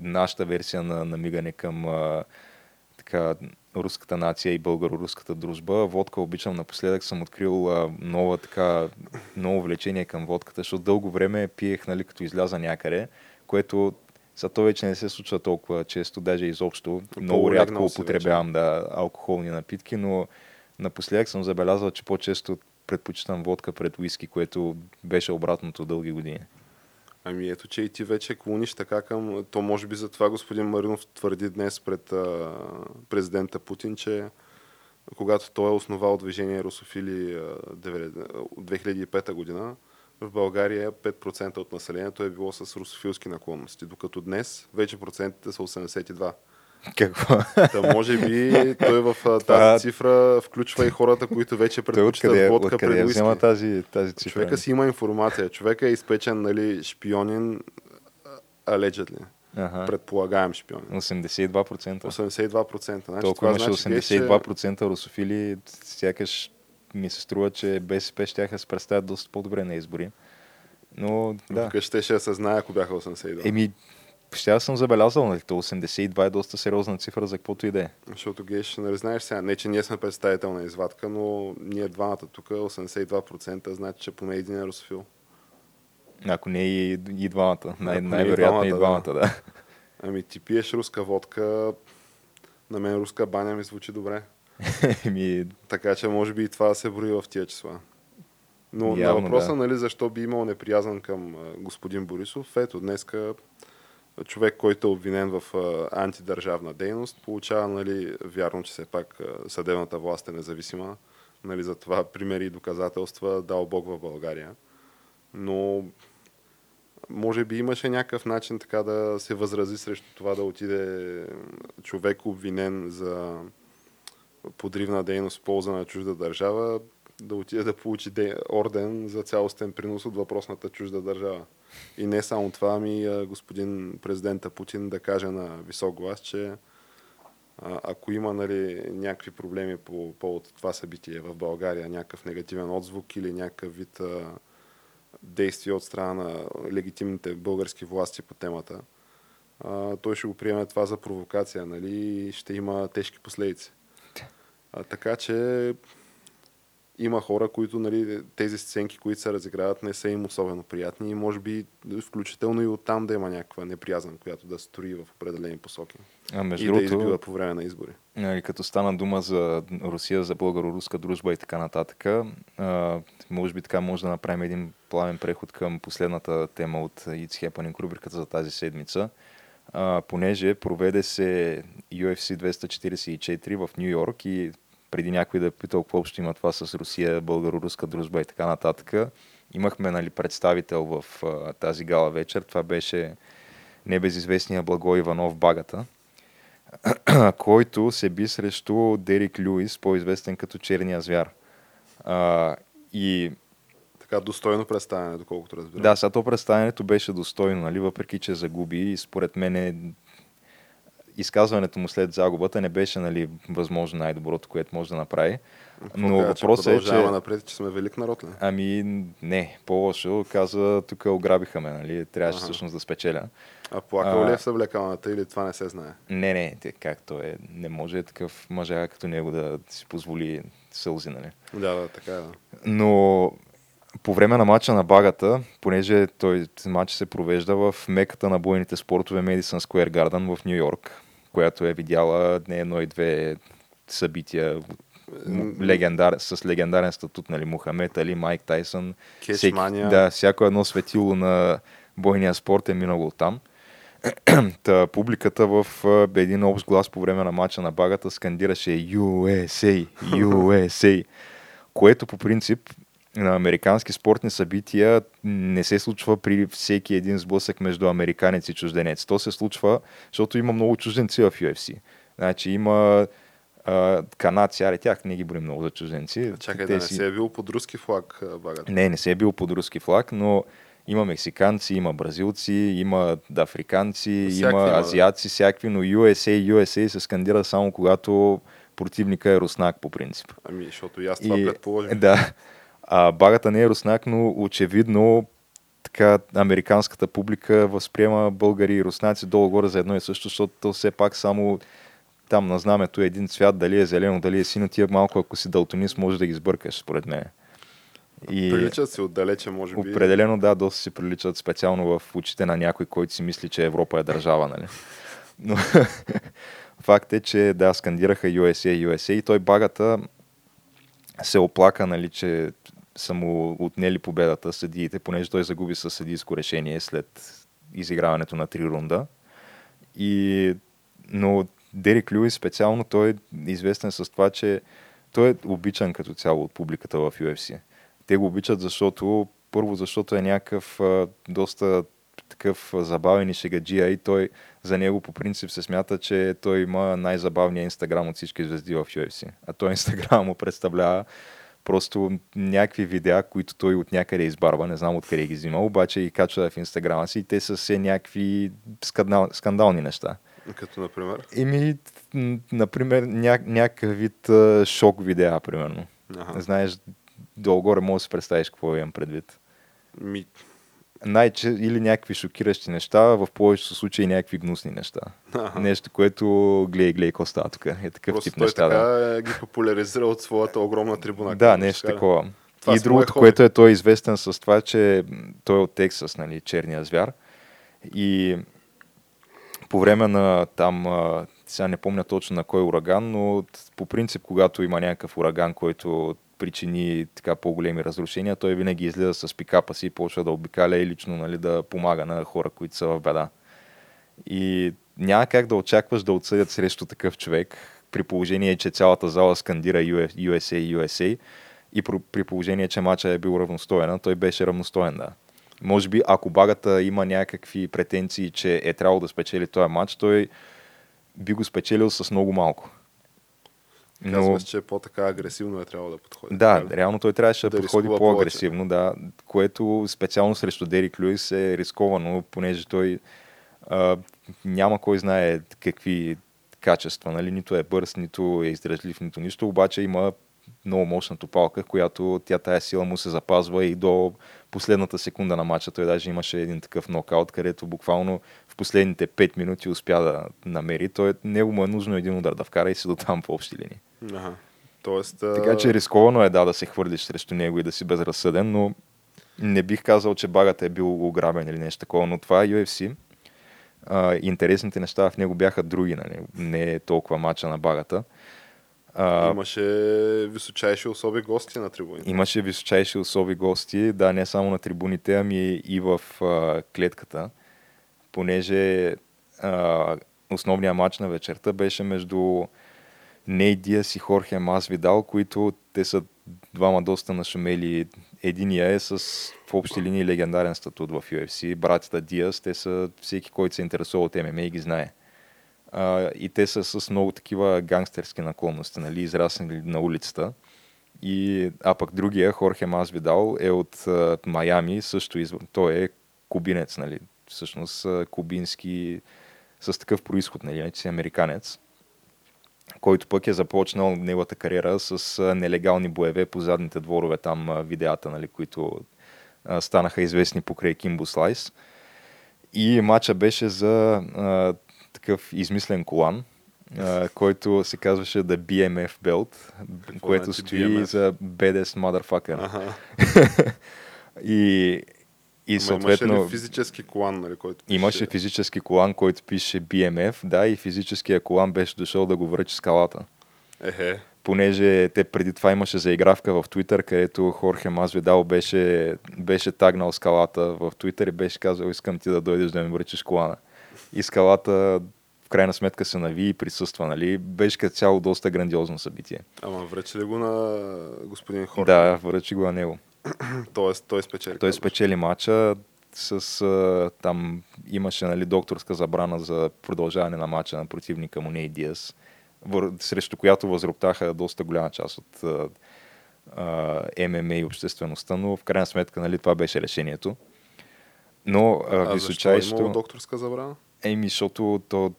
A: нашата версия на намигане към а, така, руската нация и българо-руската дружба. Водка обичам. Напоследък съм открил а, нова така, ново влечение към водката, защото дълго време пиех, нали, като изляза някъде, което за то вече не се случва толкова често, даже изобщо. Много рядко употребявам да, алкохолни напитки, но напоследък съм забелязал, че по-често предпочитам водка пред уиски, което беше обратното дълги години.
B: Ами ето, че и ти вече клониш така към... То може би за това господин Маринов твърди днес пред а, президента Путин, че когато той е основал движение Русофили а, 2005 година, в България 5% от населението е било с русофилски наклонности, докато днес вече процентите са 82%.
A: Какво?
B: Та може би той в тази Това... цифра включва и хората, които вече предпочитат водка
A: откъде
B: пред
A: взема тази, тази цифра?
B: Човека си има информация. Човека е изпечен нали, шпионин allegedly. Ага. Предполагаем шпионин.
A: 82%.
B: 82%.
A: Значи, Толкова имаше значи, 82% русофили, сякаш ми се струва, че БСП ще се представят доста по-добре на избори. Но, да.
B: Тук ще ще се знае, ако бяха 82.
A: Еми, ще съм забелязал, нали, то 82 е доста сериозна цифра за каквото и да е.
B: Защото геш, нали знаеш сега, не че ние сме представителна извадка, но ние двамата тук 82% значи, че поне един е русофил.
A: Ако не и, и двамата. Най- най-вероятно и двамата, да. да.
B: Ами ти пиеш руска водка, на мен руска баня ми звучи добре.
A: Ми...
B: Така че може би и това се брои в тия числа. Но Явно, на въпроса, да. нали, защо би имал неприязан към господин Борисов, ето днеска човек, който е обвинен в антидържавна дейност, получава, нали, вярно, че все пак съдебната власт е независима, нали, за това примери и доказателства дал Бог в България. Но може би имаше някакъв начин така да се възрази срещу това да отиде човек обвинен за подривна дейност в полза на чужда държава, да отиде да получи орден за цялостен принос от въпросната чужда държава. И не само това, ами господин президента Путин да каже на висок глас, че ако има нали, някакви проблеми по повод това събитие в България, някакъв негативен отзвук или някакъв вид а, действие от страна на легитимните български власти по темата, а, той ще го приеме това за провокация нали, и ще има тежки последици. А, така че има хора, които нали, тези сценки, които се разиграват, не са им особено приятни и може би включително и оттам да има някаква неприязан, която да строи в определени посоки.
A: А между
B: и другото, да избива по време на избори.
A: Нали, като стана дума за Русия, за българо-руска дружба и така нататък, а, може би така може да направим един плавен преход към последната тема от It's Happening рубриката за тази седмица. А, понеже проведе се UFC 244 в Нью Йорк и преди някой да е питал какво общо има това с Русия, българо-руска дружба и така нататък. Имахме нали, представител в а, тази гала вечер. Това беше небезизвестния Благо Иванов Багата, който се би срещу Дерик Люис, по-известен като Черния звяр. А, и
B: така достойно представяне, доколкото разбирам.
A: Да, сега то представянето беше достойно, нали, въпреки че загуби и според мен е изказването му след загубата не беше нали, възможно най-доброто, което може да направи.
B: Но въпросът е, че... напред, че сме велик народ ли?
A: Ами не, по-лошо. Каза, тук ограбиха ме, нали? Трябваше ага. всъщност да спечеля.
B: А плакал ли е в съблекалната или това не се знае?
A: Не, не, както е. Не може такъв мъжа като него да си позволи сълзи, нали?
B: Да, да, така е. Да.
A: Но по време на матча на багата, понеже той матч се провежда в меката на бойните спортове Madison Square Garden в Нью Йорк, която е видяла не едно и две събития легендар, с легендарен статут, нали, Мухамед Али, Майк Тайсън.
B: Всеки,
A: да, всяко едно светило на бойния спорт е минало там. Та, публиката в един общ глас по време на матча на багата скандираше USA, USA, което по принцип на американски спортни събития не се случва при всеки един сблъсък между американец и чужденец. То се случва, защото има много чужденци в UFC. Значи има а, канадци, аре тях не ги боли много за чужденци.
B: Чакай, Те да не си... се е бил под руски флаг багът.
A: Не, не се е бил под руски флаг, но има мексиканци, има бразилци, има африканци, всякви, има азиаци, всякакви, но USA, USA се скандира само когато противника е руснак по принцип.
B: Ами, защото и аз това и, предположим.
A: Да. А багата не е руснак, но очевидно така американската публика възприема българи и руснаци долу-горе за едно и също, защото все пак само там на знамето е един цвят, дали е зелено, дали е сино, тия малко, ако си далтонист, може да ги сбъркаш, според мен.
B: И приличат си отдалече, може би.
A: Определено, да, доста си приличат, специално в очите на някой, който си мисли, че Европа е държава, нали? Но факт е, че да, скандираха USA, USA и той багата се оплака, нали, че са му отнели победата съдиите, понеже той загуби със съдийско решение след изиграването на три рунда. И, но Дерик Люис специално той е известен с това, че той е обичан като цяло от публиката в UFC. Те го обичат, защото първо, защото е някакъв доста такъв забавен и шегаджия и той за него по принцип се смята, че той има най-забавния инстаграм от всички звезди в UFC. А той инстаграм му представлява просто някакви видеа, които той от някъде избарва, не знам откъде ги взима, обаче и качва в инстаграма си и те са все някакви скандал, скандални неща.
B: Като, например?
A: Ими, например, ня, някакъв вид а, шок видеа, примерно. Ага. Знаеш, долу-горе можеш да си представиш какво имам предвид.
B: Ми,
A: най-че или някакви шокиращи неща, в повечето случаи някакви гнусни неща. Ага. Нещо, което гледай, гледай, какво става тук. Е такъв
B: Просто
A: тип
B: той
A: неща.
B: така
A: Да,
B: ги популяризира от своята огромна трибуна.
A: да нещо такова.
B: Това
A: и другото, което е той е известен с това, че той е от Тексас, нали, черния звяр. И по време на там, сега не помня точно на кой ураган, но по принцип, когато има някакъв ураган, който причини така по-големи разрушения, той винаги излиза с пикапа си и почва да обикаля и лично нали, да помага на хора, които са в беда. И няма как да очакваш да отсъдят срещу такъв човек, при положение, че цялата зала скандира USA, USA и при положение, че матча е бил равностоен, той беше равностоен, да. Може би, ако Багата има някакви претенции, че е трябвало да спечели този матч, той би го спечелил с много малко.
B: Но... Казваш, че по-така агресивно е трябвало да подходи.
A: Да,
B: така ли?
A: реално той трябваше да,
B: Да
A: подходи по-агресивно, да, което специално срещу Дерик Люис е рисковано, понеже той а, няма кой знае какви качества, нали? нито е бърз, нито е издръжлив, нито нищо, обаче има много мощна топалка, която тя тая сила му се запазва и до последната секунда на матча. Той даже имаше един такъв нокаут, където буквално в последните 5 минути успя да намери. Той него му е нужно един удар да вкара и си до там по общи линии.
B: Ага. Тоест.
A: Така че рисковано е да, да се хвърлиш срещу него и да си безразсъден, но не бих казал, че багата е бил ограбен или нещо такова, но това е UFC. А, интересните неща в него бяха други, нали? не е толкова мача на багата. А,
B: Имаше височайши особи гости на трибуните.
A: Имаше височайши особи гости, да, не само на трибуните, ами и в а, клетката, понеже а, основният матч на вечерта беше между Ней Диас и Хорхе Масвидал, които те са двама доста нашумели. Единия е с в общи линии легендарен статут в UFC. Братята Диас, те са всеки, който се интересува от ММА и ги знае. А, и те са с много такива гангстерски наклонности, нали, израснали на улицата. И, а пък другия, Хорхе Масвидал, е от Майами, също извън. Той е кубинец, нали, всъщност кубински, с такъв происход, нали, че си американец, който пък е започнал неговата кариера с нелегални боеве по задните дворове, там видеята, нали, които станаха известни покрай Кимбо Слайс. И матча беше за а, такъв измислен колан, а, който се казваше The BMF Belt, което
B: значи
A: стои
B: BMF?
A: за Baddest Motherfucker.
B: Ага.
A: И, и съответно...
B: имаше ли физически колан, нали, който пише...
A: Имаше физически колан, който пише BMF, да, и физическия колан беше дошъл да го връчи скалата.
B: Ехе.
A: Понеже те преди това имаше заигравка в Twitter, където Хорхе Мазвидал беше, беше тагнал скалата в Twitter и беше казал, искам ти да дойдеш да ми връчиш колана. И скалата в крайна сметка се нави и присъства, нали? Беше като цяло доста грандиозно събитие.
B: Ама връчи ли го на господин Хорхе?
A: Да, връчи го на него.
B: Тоест, той спечели.
A: Той спечели матча с а, там имаше нали, докторска забрана за продължаване на матча на противника му Ней Диас, вър... срещу която възроптаха доста голяма част от а, ММА и обществеността, но в крайна сметка нали, това беше решението. Но а,
B: А защо е имало докторска забрана?
A: Еми, защото то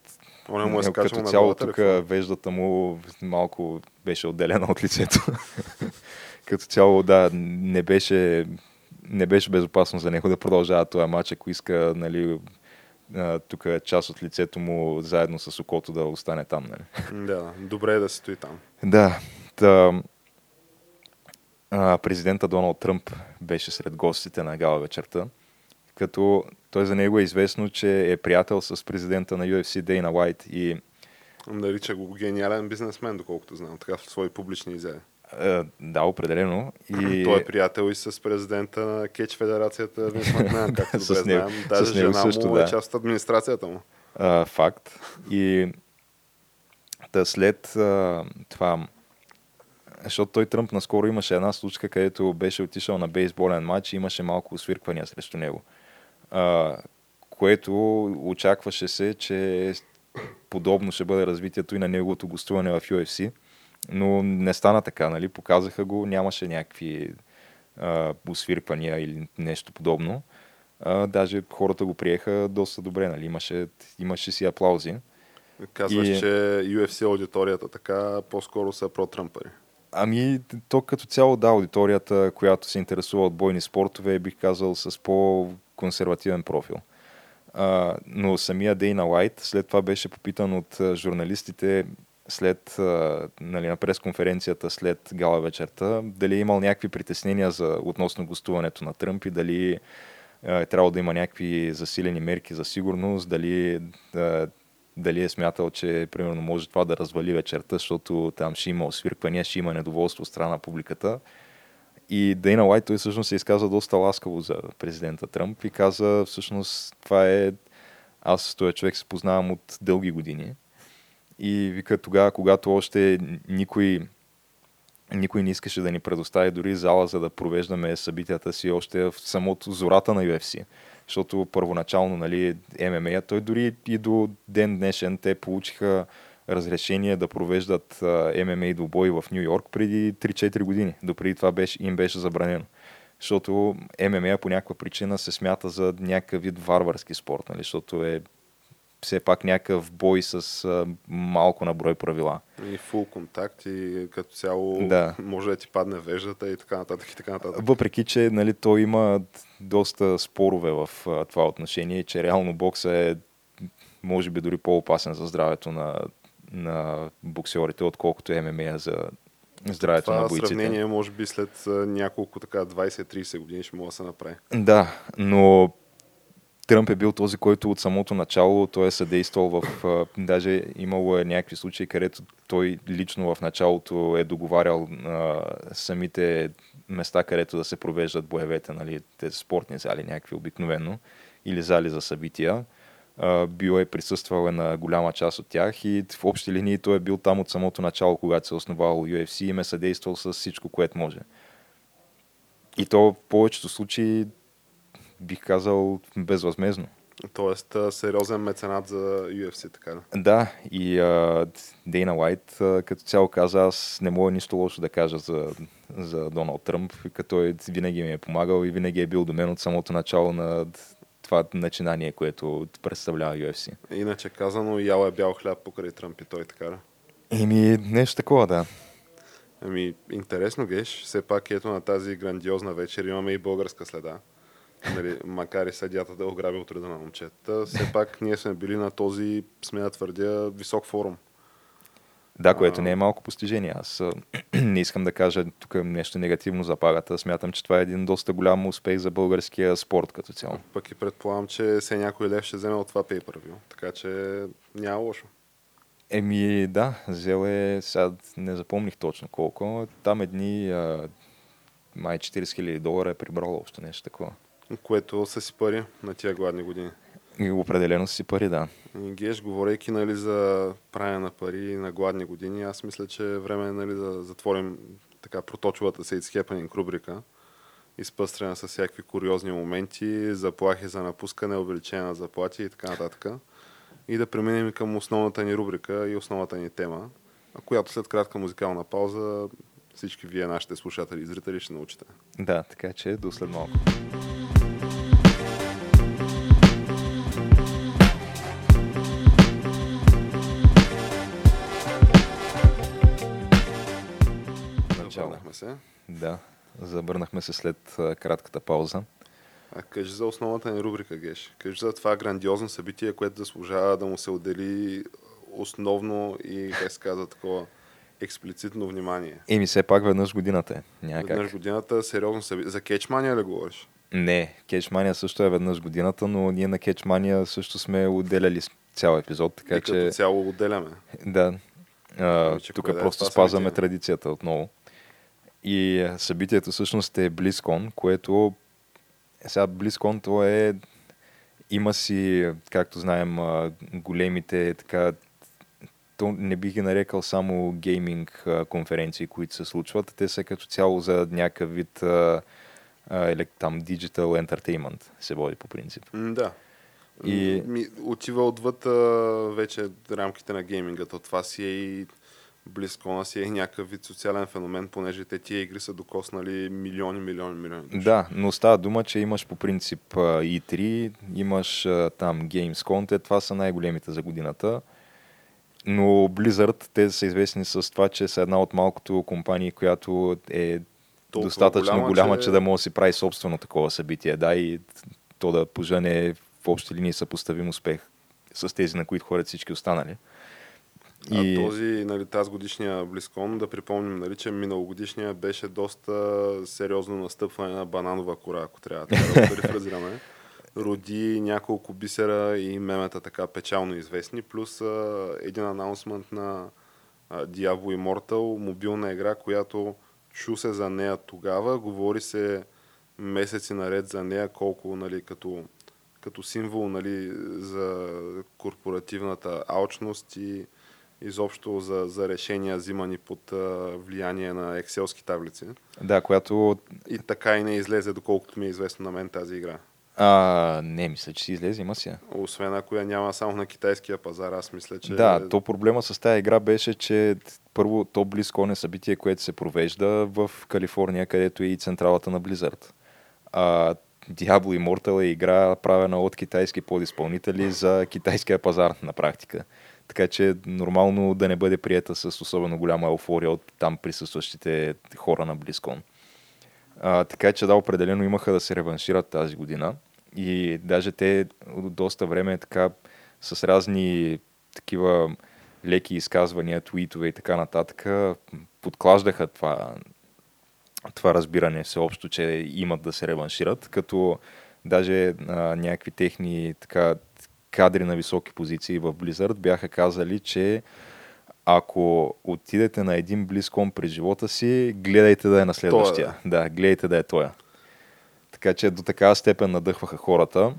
B: Оня му е
A: като цяло тук веждата му малко беше отделена от лицето. като цяло, да, не беше, не беше безопасно за него да продължава този матч, ако иска, нали, тук част от лицето му заедно с окото да остане там. Нали.
B: Да, добре е да си стои там.
A: Да, та, а, президента Доналд Тръмп беше сред гостите на гала вечерта, като той за него е известно, че е приятел с президента на UFC Дейна Уайт и
B: Нарича го гениален бизнесмен, доколкото знам, така в свои публични изяви.
A: Е, да, определено. И...
B: Той е приятел и с президента на Кетч Федерацията Винс Макмен, както добре
A: него-
B: знаем. Даже
A: с него
B: жена
A: също,
B: му е
A: да.
B: част от администрацията му.
A: а, факт. И та след а, това, защото той Тръмп наскоро имаше една случка, където беше отишъл на бейсболен матч и имаше малко освирквания срещу него. А, което очакваше се, че подобно ще бъде развитието и на неговото гостуване в UFC, но не стана така, нали? Показаха го, нямаше някакви а, освирквания или нещо подобно. А, даже хората го приеха доста добре, нали? Имаше, имаше си аплаузи.
B: Казваш,
A: И-
B: че UFC аудиторията така по-скоро са про-тръмпари.
A: Ами, то като цяло, да, аудиторията, която се интересува от бойни спортове, бих казал с по-консервативен профил. А, но самия Дейна Лайт след това беше попитан от журналистите след, нали, на пресконференцията след гала вечерта, дали е имал някакви притеснения за, относно гостуването на Тръмп и дали е трябвало да има някакви засилени мерки за сигурност, дали, дали е смятал, че примерно може това да развали вечерта, защото там ще има освирквания, ще има недоволство от страна на публиката. И Дейна Лайт той всъщност се изказа доста ласкаво за президента Тръмп и каза всъщност това е аз с този човек се познавам от дълги години. И вика тогава, когато още никой, никой не искаше да ни предостави дори зала, за да провеждаме събитията си още в самото зората на UFC. Защото първоначално, нали, ММА, той дори и до ден днешен те получиха разрешение да провеждат ММА двубой в Нью Йорк преди 3-4 години. Допреди това беше, им беше забранено. Защото ММА по някаква причина се смята за някакъв вид варварски спорт, нали? защото е все пак някакъв бой с а, малко на брой правила.
B: И фул контакт и като цяло
A: Да.
B: може да ти падне веждата и така нататък и така нататък.
A: Въпреки, че нали, той има доста спорове в а, това отношение че реално бокса е може би дори по-опасен за здравето на, на боксерите, отколкото ММА за здравето на
B: Това
A: бойците.
B: сравнение може би след няколко така 20-30 години ще мога да се направи.
A: Да, но Тръмп е бил този, който от самото начало той е съдействал в... а, Даже имало е някакви случаи, където той лично в началото е договарял а, самите места, където да се провеждат боевете, нали, тези спортни зали, някакви обикновено, или зали за събития. А, бил е присъствал е на голяма част от тях и в общи линии той е бил там от самото начало, когато се е основал UFC и им е съдействал с всичко, което може. И то в повечето случаи бих казал безвъзмезно.
B: Тоест сериозен меценат за UFC, така да.
A: Да, и а, Дейна Лайт а, като цяло каза, аз не мога нищо лошо да кажа за, за Доналд Тръмп, като той винаги ми е помагал и винаги е бил до мен от самото начало на това начинание, което представлява UFC.
B: Иначе казано, ял е бял хляб покрай Тръмп и той така да.
A: Еми, нещо такова, да.
B: Ами, интересно геш, все пак ето на тази грандиозна вечер имаме и българска следа. Нали, макар и съдята да е ограбил труда на момчета, все пак ние сме били на този, сме да твърдя, висок форум.
A: Да, което
B: А.
A: не е малко постижение. Аз не искам да кажа тук нещо негативно за пагата. Смятам, че това е един доста голям успех за българския спорт като цяло.
B: Пък и предполагам, че все някой лев ще вземе от това pay. Така че няма лошо.
A: Еми да, взел е, сега не запомних точно колко, там едни а, май 40 000 долара е прибрал общо нещо такова.
B: Което са си пари на тия гладни години.
A: И определено си пари, да.
B: И Геш, говорейки нали, за правене на пари на гладни години, аз мисля, че е време нали, да затворим така проточилата се It's Happening рубрика, изпъстрена с всякакви куриозни моменти, заплахи за напускане, увеличение на заплати и така нататък. И да преминем към основната ни рубрика и основната ни тема, която след кратка музикална пауза всички вие, нашите слушатели и зрители, ще научите.
A: Да, така че до след малко. Начало.
B: Върнахме се.
A: Да, забърнахме се след а, кратката пауза.
B: А кажи за основната ни рубрика, Геш. Кажи за това грандиозно събитие, което заслужава да му се отдели основно и, как се казва, такова експлицитно внимание.
A: Еми, все пак веднъж годината е. Няма
B: Веднъж годината сериозно събитие. За кетчмания ли говориш?
A: Не, Кетчмания също е веднъж годината, но ние на Кетчмания също сме отделяли цял епизод, така
B: и
A: че...
B: като цяло отделяме.
A: Да. А,
B: Ами,
A: тук
B: е
A: просто спазваме
B: събитие?
A: традицията отново. И събитието всъщност е BlizzCon, което е, сега BlizzCon то е има си, както знаем, големите така то не бих ги нарекал само гейминг конференции, които се случват. Те са като цяло за някакъв вид а, а, или, там digital entertainment се води по принцип.
B: Да.
A: И-.
B: Ми, отива отвъд а, вече рамките на гейминга. То това си е и близко си е някакъв вид социален феномен, понеже те тия игри са докоснали милиони, милиони, милиони души.
A: Да, но става дума, че имаш по принцип а, E3, имаш там Gamescom, те това са най-големите за годината. Но Blizzard, те са известни с това, че са една от малкото компании, която е
B: Толкова
A: достатъчно голяма, голяма че...
B: че
A: да може да си прави собствено такова събитие. Да, и то да пожене в общи линии съпоставим успех с тези, на които ходят всички останали.
B: И... А този, нали, тази годишния Близкон, да припомним, нали, че миналогодишния беше доста сериозно настъпване на бананова кора, ако трябва така да го перифразираме. Роди няколко бисера и мемета така печално известни, плюс а, един анаунсмент на а, Diablo Immortal, мобилна игра, която чу се за нея тогава, говори се месеци наред за нея, колко нали, като, като символ нали, за корпоративната алчност и изобщо за, за решения, взимани под а, влияние на екселски таблици.
A: Да, която...
B: И така и не излезе, доколкото ми е известно на мен тази игра.
A: А, не, мисля, че си излезе, има си. я.
B: Освен ако я няма само на китайския пазар, аз мисля, че...
A: Да, то проблема с тази игра беше, че първо то близко е събитие, което се провежда в Калифорния, където е и централата на Blizzard. А, Diablo Immortal е игра правена от китайски подизпълнители за китайския пазар на практика. Така че нормално да не бъде приета с особено голяма еуфория от там присъстващите хора на BlizzCon. А, така че да, определено имаха да се реваншират тази година. И даже те доста време така с разни такива леки изказвания, твитове и така нататък подклаждаха това, това разбиране всеобщо, че имат да се реваншират, като даже а, някакви техни така, кадри на високи позиции в Blizzard бяха казали, че ако отидете на един близком през живота си, гледайте да е на следващия. Да, гледайте да е тоя. Така че до такава степен надъхваха хората.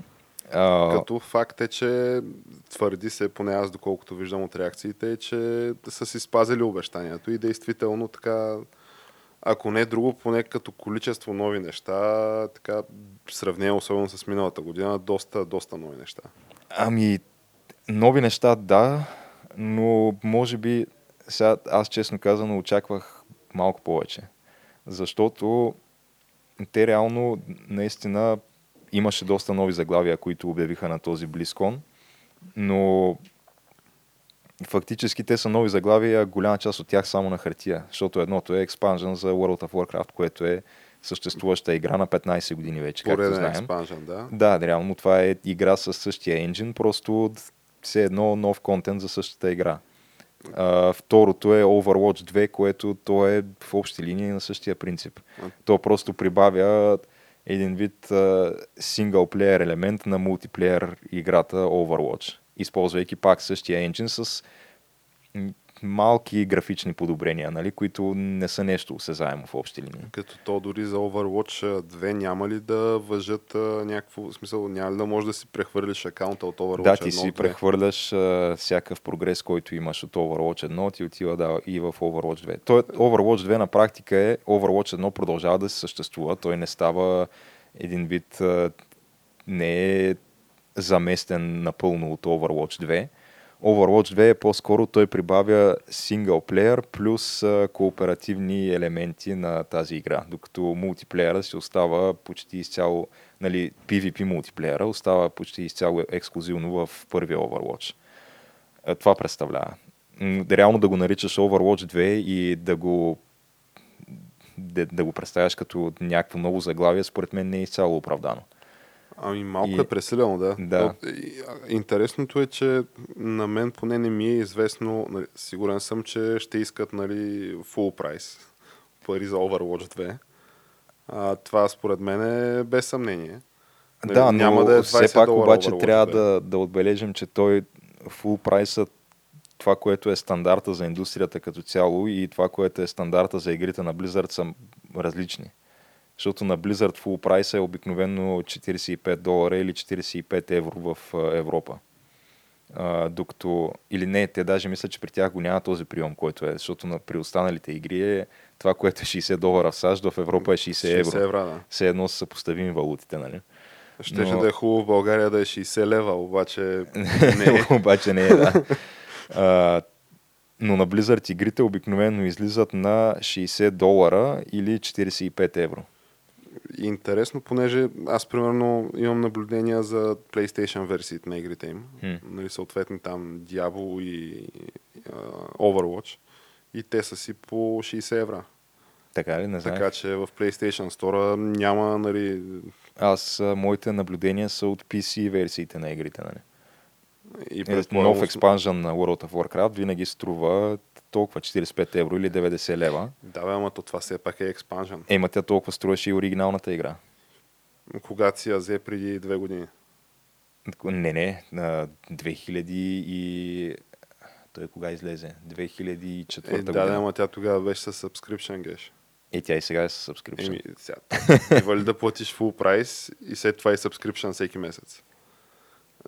A: А,
B: Като факт е, че твърди се, поне аз доколкото виждам от реакциите, е, че са си спазили обещанието и действително така, ако не друго, поне като количество нови неща, така, в сравнение особено с миналата година, доста, доста нови неща.
A: Ами, нови неща, да, но може би сега аз честно казано очаквах малко повече. Защото те реално наистина имаше доста нови заглавия, които обявиха на този Близкон, но фактически те са нови заглавия, голяма част от тях само на хартия, защото едното е експанжен за World of Warcraft, което е съществуваща игра на 15 години вече, както знаем.
B: експанжен, да.
A: Да, реално това е игра с същия енджин, просто все едно нов контент за същата игра. А, второто е Overwatch 2, което то е в общи линии на същия принцип. То просто прибавя един вид синглплеер елемент на мултиплеер играта Overwatch, използвайки пак същия енджин с малки графични подобрения, нали, които не са нещо осезаемо в общи линии.
B: Като то дори за Overwatch 2 няма ли да въжат а, някакво, смисъл, няма ли да можеш да си прехвърлиш акаунта от Overwatch
A: Да, ти
B: 1
A: си
B: 2?
A: прехвърляш а, всякакъв прогрес, който имаш от Overwatch 1, ти отива да, и в Overwatch 2. Той, Overwatch 2 на практика е, Overwatch 1 продължава да се съществува, той не става един вид, а, не е заместен напълно от Overwatch 2. Overwatch 2 е по-скоро, той прибавя синглплеер плюс кооперативни елементи на тази игра, докато мултиплеера си остава почти изцяло, нали, PvP мултиплеера остава почти изцяло ексклюзивно в първия Overwatch. Това представлява. Реално да го наричаш Overwatch 2 и да го да, да го представяш като някакво ново заглавие, според мен не е изцяло оправдано.
B: Ами малко
A: И-
B: е пресилено, да.
A: Да.
B: Интересното е, че на мен поне не ми е известно, нали, сигурен съм, че ще искат нали, full прайс пари за Overwatch 2. А, това според мен е без съмнение. Нали,
A: Да, но
B: няма да е 20
A: все пак обаче
B: Overwatch
A: трябва
B: 2.
A: да, да отбележим, че той full прайсът това, което е стандарта за индустрията като цяло и това, което е стандарта за игрите на Blizzard са различни. Защото на Blizzard Full Price е обикновено 45 долара или 45 евро в Европа. А, докато, или не, те даже мислят, че при тях го няма този прием, който е, защото на, при останалите игри е това, което е 60 долара в САЩ, в Европа е 60 евро.
B: 60 евро, да.
A: Все едно са съпоставими валутите, нали?
B: Щеше Но... да е хубаво в България да е 60 лева, обаче не е.
A: обаче не е, да. А, но на Blizzard игрите обикновено излизат на 60 долара или 45 евро.
B: Интересно, понеже аз примерно имам наблюдения за PlayStation версиите на игрите им.
A: Hmm.
B: Нали, съответно там Diablo и uh, Overwatch. И те са си по 60 евро.
A: Така ли? Не знам.
B: Така че в PlayStation Store няма, нали...
A: Аз, а, моите наблюдения са от PC версиите на игрите, нали?
B: И
A: Е,
B: предполагам,
A: Нов експанжен на World of Warcraft винаги струва толкова 45 евро или 90 лева.
B: Да, бе, ама то това все пак е експанжен.
A: Ема тя толкова струваше и оригиналната игра.
B: Когато си я взе преди две години.
A: Не, не, на 2000 и... Той кога излезе? 2004
B: Е, да,
A: година.
B: да, ама тя тогава беше с subscription геш.
A: Е, тя и сега е с subscription.
B: Еми, сега, ли да платиш full прайс и след това и subscription всеки месец?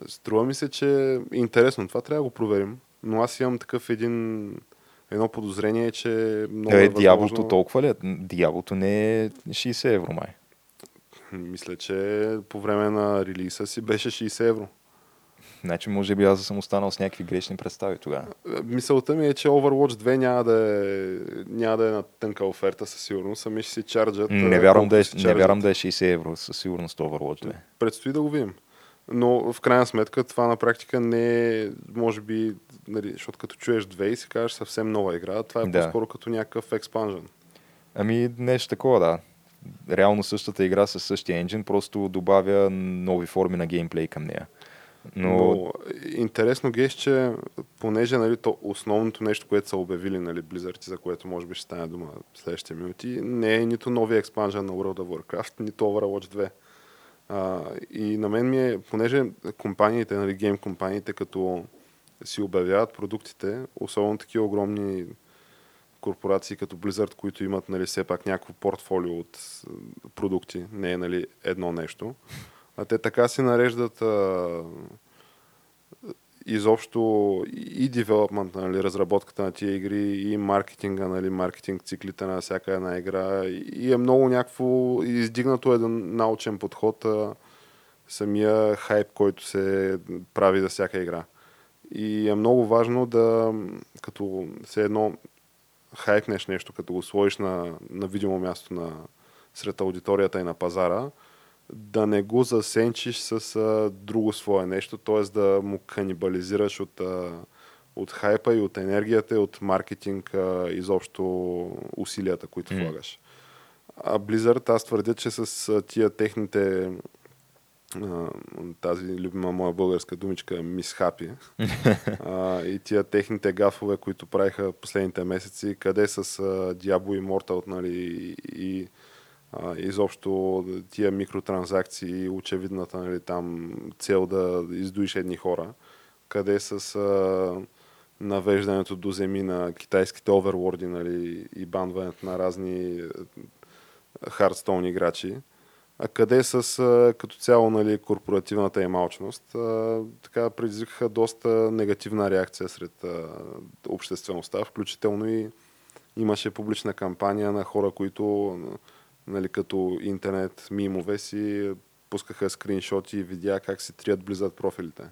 B: Струва ми се, че е интересно. Това трябва да го проверим. Но аз имам такъв един едно подозрение, че много
A: е,
B: е, възможно...
A: толкова ли? е? Диаблото не е 60 евро май.
B: Мисля, че по време на релиса си беше 60 евро.
A: Значи може би аз съм останал с някакви грешни представи тогава.
B: Е, Мисълта ми е, че Overwatch 2 няма да е, няма да е на тънка оферта със сигурност, ами ще си чарджат.
A: Не вярвам, да е, не вярвам да е 60 евро със сигурност Overwatch 2.
B: Предстои да го видим. Но в крайна сметка това на практика не е, може би, нали, защото като чуеш 2 и си кажеш съвсем нова игра, това е
A: Да.
B: по-скоро като някакъв експанжен.
A: Ами нещо такова, да. Реално същата игра със същия енджин, просто добавя нови форми на геймплей към нея. Но,
B: Но, Но интересно геш, че понеже нали, то основното нещо, което са обявили нали, Blizzard, за което може би ще стане дума в следващите минути, не е нито новия експанжен на World of Warcraft, нито Overwatch 2. А, и на мен ми е, понеже компаниите, нали, гейм компаниите, като си обявяват продуктите, особено такива огромни корпорации като Blizzard, които имат нали, все пак някакво портфолио от продукти, не е нали, едно нещо. А те така си нареждат а, изобщо и девелопмент, нали, разработката на тия игри, и маркетинга, нали, маркетинг циклите на всяка една игра. И е много някакво издигнато един научен подход а, самия хайп, който се прави за всяка игра. И е много важно да, като все едно хайпнеш нещо, като го сложиш на, на видимо място на, сред аудиторията и на пазара, да не го засенчиш с а, друго свое нещо, т.е. да му канибализираш от, а, от хайпа и от енергията и от маркетинг, а, изобщо усилията, които
A: М.
B: влагаш. А Blizzard, аз твърдя, че с а, тия техните а, тази любима моя българска думичка мисхапи а, и тия техните гафове, които правиха последните месеци, къде с а, Diablo Immortal, нали, и, и а, изобщо тия микротранзакции, очевидната нали, там цел да издуиш едни хора, къде с а, навеждането до земи на китайските оверлорди нали, и банването на разни хардстоун играчи, а къде с а, като цяло нали, корпоративната им алчност, а, така предизвикаха доста негативна реакция сред а, обществеността, включително и имаше публична кампания на хора, които нали, като интернет мимове си пускаха скриншоти и видеа как се трият близат профилите.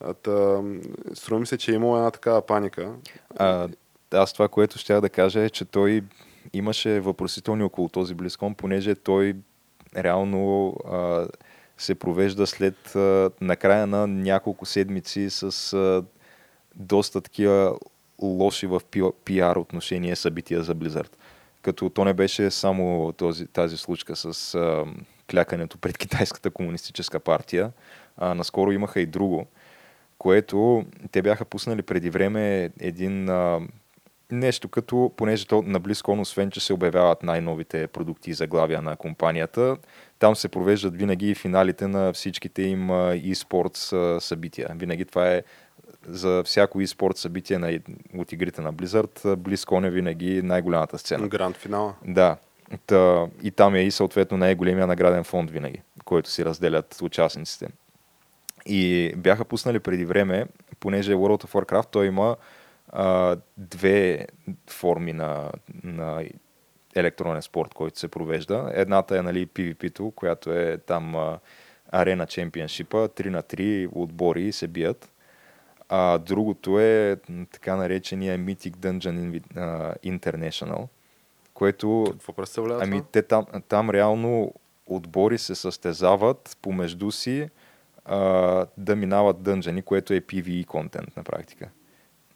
B: А, та, струва ми се, че е имало една такава паника.
A: А, аз това, което ще да кажа е, че той имаше въпросителни около този Близкон, понеже той реално а, се провежда след а, накрая на няколко седмици с а, доста такива лоши в пи- пиар отношение събития за Blizzard. Като то не беше само този, тази случка с а, клякането пред китайската комунистическа партия, а наскоро имаха и друго, което те бяха пуснали преди време един а, нещо като, понеже то на освен че се обявяват най-новите продукти и заглавия на компанията, там се провеждат винаги финалите на всичките им e-sports събития. Винаги това е за всяко e-спорт събитие на, от игрите на Blizzard, BlizzCon е винаги най-голямата сцена.
B: Гранд финала.
A: Да. Та, и там е и съответно най-големия награден фонд винаги, който си разделят участниците. И бяха пуснали преди време, понеже World of Warcraft той има а, две форми на, на електронен спорт, който се провежда. Едната е нали, PvP-то, която е там а, арена чемпионшипа, 3 на 3 отбори се бият. А другото е така наречения Mythic Dungeon International, което...
B: Какво представлява
A: Ами те там, там реално отбори се състезават помежду си а, да минават дънжани, което е PvE контент на практика.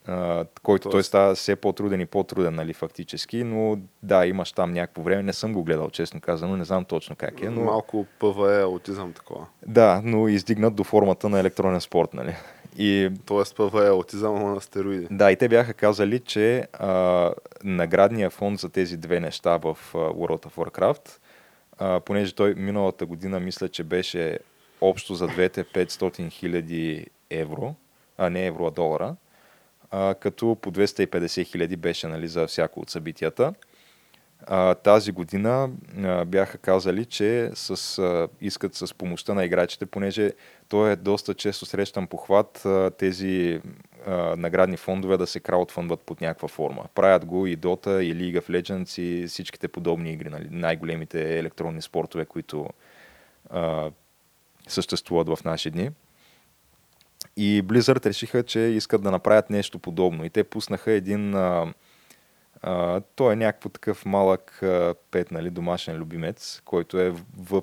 A: Uh, който Тоест... той става все по-труден и по-труден, нали, фактически, но да, имаш там някакво време, не съм го гледал, честно казано, не знам точно как е. Но...
B: Малко ПВЕ, аутизъм такова.
A: Да, но издигнат до формата на електронен спорт, нали. И...
B: Тоест ПВЕ, аутизъм, на стероиди.
A: Да, и те бяха казали, че а, наградния фонд за тези две неща в World of Warcraft, а, понеже той миналата година мисля, че беше общо за двете 500 хиляди евро, а не евро, а долара, а, като по 250 хиляди беше нали, за всяко от събитията. А, тази година а, бяха казали, че с, а, искат с помощта на играчите, понеже то е доста често срещан похват а, тези а, наградни фондове да се краудфандват под някаква форма. Правят го и Dota, и League of Legends, и всичките подобни игри, нали, най-големите електронни спортове, които а, съществуват в наши дни. И Blizzard решиха, че искат да направят нещо подобно. И те пуснаха един... А, а, той е някакво такъв малък а, пет, нали, домашен любимец, който е в, в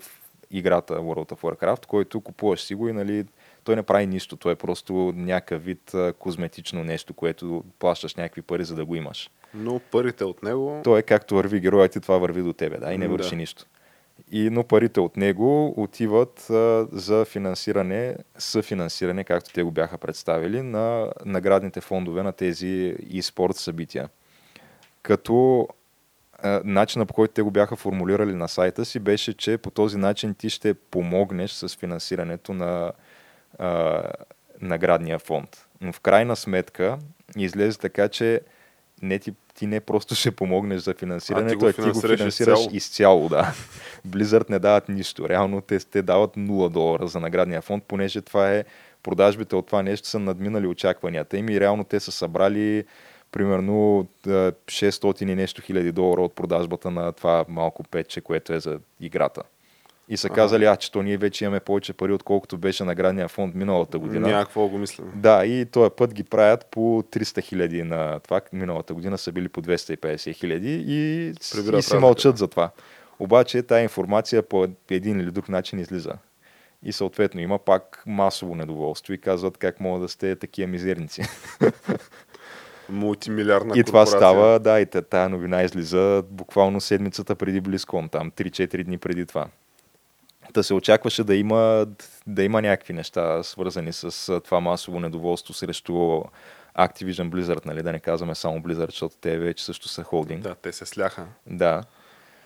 A: играта World of Warcraft, който купуваш си го и нали, той не прави нищо. Той е просто някакъв вид а, козметично нещо, което плащаш някакви пари, за да го имаш.
B: Но парите от него...
A: Той е както върви героят и това върви до тебе, да, и не върши
B: да.
A: нищо и, но парите от него отиват а, за финансиране, съфинансиране, както те го бяха представили, на наградните фондове на тези e-спорт събития. Като а, начина по който те го бяха формулирали на сайта си беше, че по този начин ти ще помогнеш с финансирането на а, наградния фонд. Но в крайна сметка излезе така, че не ти ти не просто ще помогнеш за финансирането, а ти го, а ти го финансираш изцяло. изцяло да. Blizzard не дават нищо. Реално те, те дават 0 долара за наградния фонд, понеже това е продажбите от това нещо са надминали очакванията им и реално те са събрали примерно 600 и нещо хиляди долара от продажбата на това малко петче, което е за играта. И са казали, а, че то ние вече имаме повече пари, отколкото беше наградния фонд миналата година.
B: Някакво го мислим.
A: Да, и този път ги правят по 300 хиляди на това. Миналата година са били по 250 хиляди и, и си мълчат за това. Обаче тази информация по един или друг начин излиза. И съответно има пак масово недоволство и казват как могат да сте такива мизерници.
B: Мултимилиарна
A: И това става, да, и тая новина излиза буквално седмицата преди Близкон, там 3-4 дни преди това. Та се очакваше да има, да има някакви неща, свързани с това масово недоволство срещу Activision Blizzard, нали, да не казваме само Blizzard, защото те вече също са холдинг.
B: Да, те се сляха.
A: Да.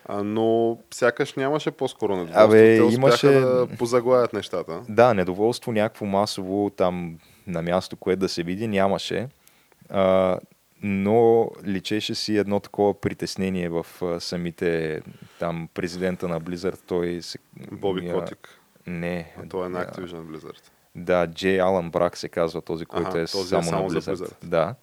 B: А, но сякаш нямаше по-скоро недоволство.
A: Абе,
B: те
A: имаше...
B: да позаглавят нещата.
A: Да, недоволство някакво масово там на място, което да се види, нямаше. А, но личеше си едно такова притеснение в а, самите там президента на Blizzard. Той се...
B: Боби Котик.
A: Не.
B: А той е на Activision Blizzard.
A: Да, Джей Алан Брак се казва този, който
B: Аха,
A: е
B: този
A: само,
B: е само
A: на Blizzard.
B: Blizzard.
A: Да.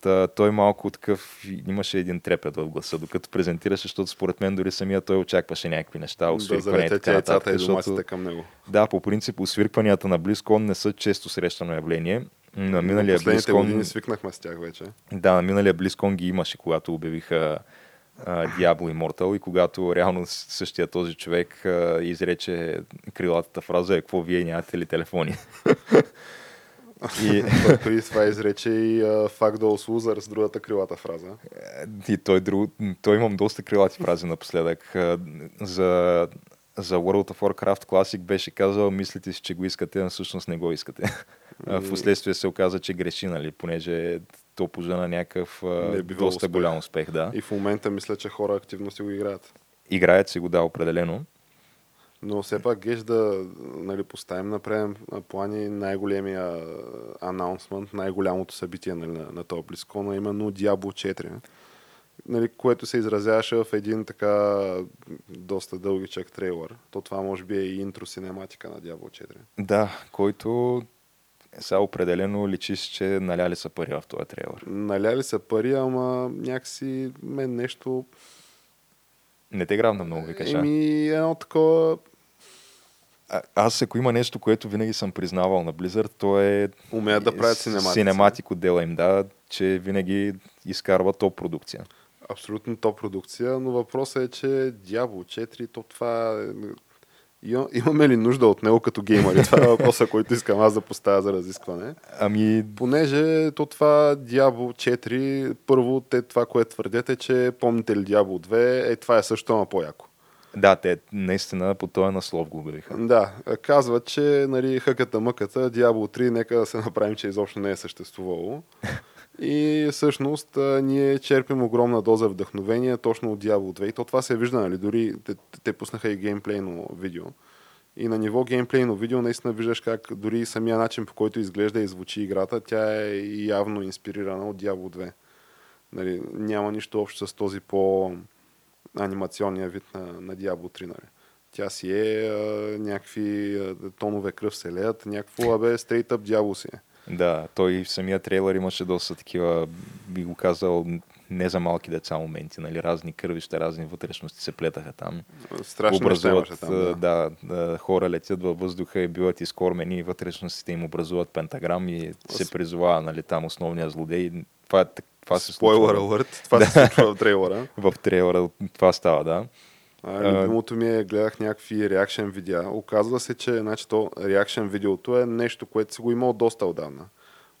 A: Та, той малко такъв, имаше един трепет в гласа, докато презентираше, защото според мен дори самия той очакваше някакви неща,
B: Да
A: освирквания и така нататък. Защото,
B: към него.
A: да, по принцип, освиркванията на BlizzCon не са често срещано явление. На миналия
B: Последните години
A: BlizzCon,
B: свикнахме с тях вече.
A: да, на миналия BlizzCon ги имаше, когато обявиха а, Diablo Immortal и когато реално същия този човек а, изрече крилатата фраза, е, какво вие нямате ли телефони? и,
B: преди това изрече и uh, Fuck those losers, другата крилата фраза.
A: и той, друг, той имам доста крилати фрази напоследък. А, За, за World of Warcraft Classic беше казал, мислите си, че го искате, но всъщност не го искате. А, Впоследствие се оказа, че греши, нали, понеже то пожена някакъв
B: е
A: доста
B: успех.
A: голям успех, да.
B: И в момента мисля, че хора активно си го играят.
A: Играят си го, да, определено.
B: Но все пак геш да нали, поставим на преден най-големия анонсмент, най-голямото събитие нали, на, на този Близкон, а именно Diablo 4. Нали, което се изразяваше в един така доста дългичък трейлър. То това може би е и интро синематика на Diablo 4.
A: Да, който сега определено личиш, че наляли са пари в този трейлър.
B: Наляли са пари, ама някакси мен нещо...
A: Не те грабна много, ви кажа.
B: Еми, едно такова...
A: А, аз ако има нещо, което винаги съм признавал на Blizzard, то е...
B: Умеят да правят синематика.
A: Синематик отдела им, да, че винаги изкарва топ продукция.
B: Абсолютно топ продукция, но въпросът е, че Diablo 4, то това е Имаме ли нужда от него като геймъри? Това е въпроса, който искам аз да поставя за разискване.
A: Ами...
B: Понеже то това Diablo 4, първо те това, което твърдете, че помните ли Diablo 2, е това е също, ама по-яко.
A: Да, те наистина по този наслов го обявиха.
B: Да, казват, че нали, хъката мъката, Diablo 3, нека да се направим, че изобщо не е съществувало. И всъщност ние черпим огромна доза вдъхновение точно от Diablo 2. И то това се вижда, нали? Дори те, те пуснаха и геймплейно видео. И на ниво геймплейно видео наистина виждаш как дори самия начин по който изглежда и звучи играта, тя е явно инспирирана от Diablo 2. Нали, няма нищо общо с този по анимационния вид на, на Diablo 3. Нали. Тя си е а, някакви а, тонове кръв се леят, някакво абе up Diablo си е.
A: Да, той в самия трейлър имаше доста такива, би го казал, не за малки деца моменти, нали, разни кървища, разни вътрешности се плетаха там.
B: Страшно образуват, там, да.
A: Да, да, хора летят във въздуха и биват изкормени и вътрешностите им образуват пентаграм и се призова, нали, там основния злодей. Това, това се
B: случва. Спойлер алърт, това се случва в трейлера.
A: в трейлера това става, да.
B: А, любимото ми е, гледах някакви реакшен видеа. Оказва се, че значи, то реакшен видеото е нещо, което си го имал доста отдавна.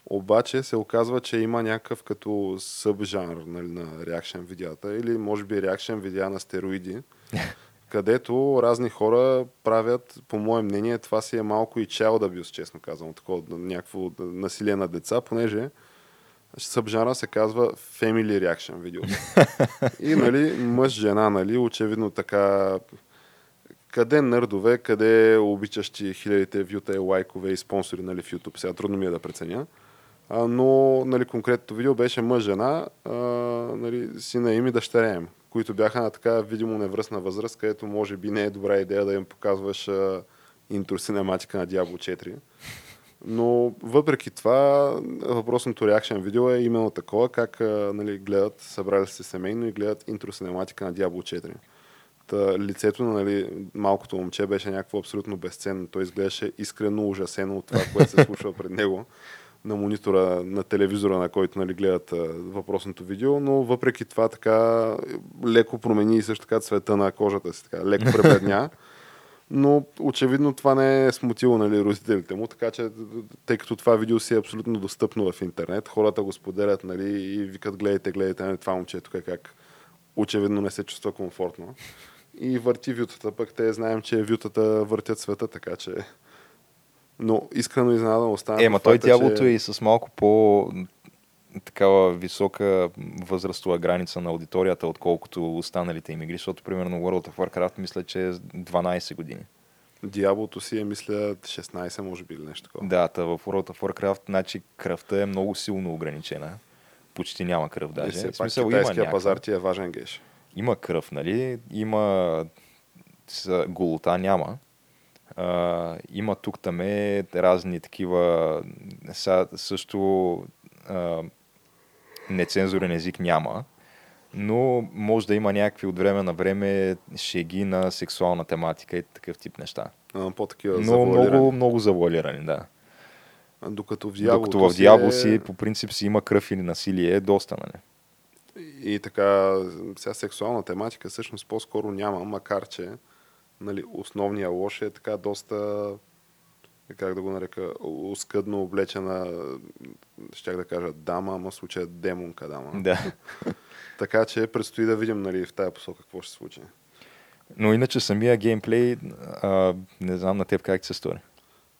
B: Обаче се оказва, че има някакъв като събжанр нали, на реакшен видеята или може би реакшен видеа на стероиди, където разни хора правят, по мое мнение, това си е малко и child abuse, честно казвам, такова някакво насилие на деца, понеже Събжара се казва Family Reaction видео. И нали, мъж-жена, нали, очевидно така къде нърдове, къде обичащи хилядите вюта и лайкове и спонсори нали, в YouTube. Сега трудно ми е да преценя. А, но нали, конкретното видео беше мъж-жена, а, нали, сина им и дъщеря им, които бяха на така видимо невръстна възраст, където може би не е добра идея да им показваш а, интро синематика на Diablo 4. Но въпреки това, въпросното реакшен видео е именно такова, как нали, гледат, събрали се семейно и гледат интро синематика на Diablo 4. Та, лицето на нали, малкото момче беше някакво абсолютно безценно. Той изглеждаше искрено ужасено от това, което се случва пред него на монитора, на телевизора, на който нали, гледат въпросното видео, но въпреки това така леко промени и също така цвета на кожата си, така леко пребледня но очевидно това не е смутило нали, родителите му, така че тъй като това видео си е абсолютно достъпно в интернет, хората го споделят нали, и викат гледайте, гледайте, нали, това момче тук е как очевидно не се чувства комфортно. И върти вютата, пък те знаем, че вютата въртят света, така че но искрено изненадан остана.
A: Е, ма той дяволото че... е и с малко по такава висока възрастова граница на аудиторията, отколкото останалите им игри, защото примерно World of Warcraft мисля, че е 12 години.
B: Дяволото си е, мисля, 16, може би, или нещо такова.
A: Да, та в World of Warcraft, значи кръвта е много силно ограничена. Почти няма кръв даже.
B: Е, смисъл, китайския има пазар ти е важен геш.
A: Има кръв, нали? Има голота няма. Uh, има тук там разни такива са, също uh, нецензурен език няма, но може да има някакви от време на време шеги на сексуална тематика и такъв тип неща.
B: А, по-такива
A: но много, много завуалирани, да.
B: Докато в Диабо,
A: Докато в Диабо си, е... по принцип си има кръв или насилие, е доста, нали?
B: И така, сега сексуална тематика всъщност по-скоро няма, макар че нали, основния лош е така доста как да го нарека, оскъдно облечена, щях да кажа дама, ама в случая демонка дама.
A: Да.
B: така че предстои да видим нали, в тази посока какво ще се случи.
A: Но иначе самия геймплей, а, не знам на теб как се стори.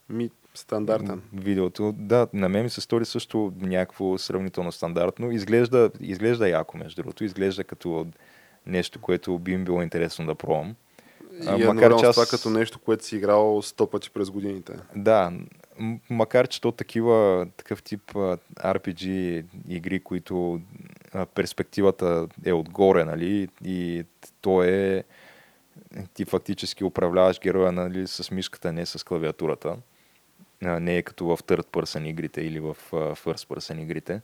B: Ми, стандартен.
A: Видеото, да, на мен ми се стори също някакво сравнително стандартно. Изглежда, изглежда яко, между другото. Изглежда като нещо, което би им било интересно да пробвам.
B: А, и макар че аз... това като нещо, което си играл сто пъти през годините.
A: Да, макар че то такива, такъв тип RPG игри, които перспективата е отгоре, нали, и то е ти фактически управляваш героя нали, с мишката, не с клавиатурата. Не е като в third person игрите или в first person игрите.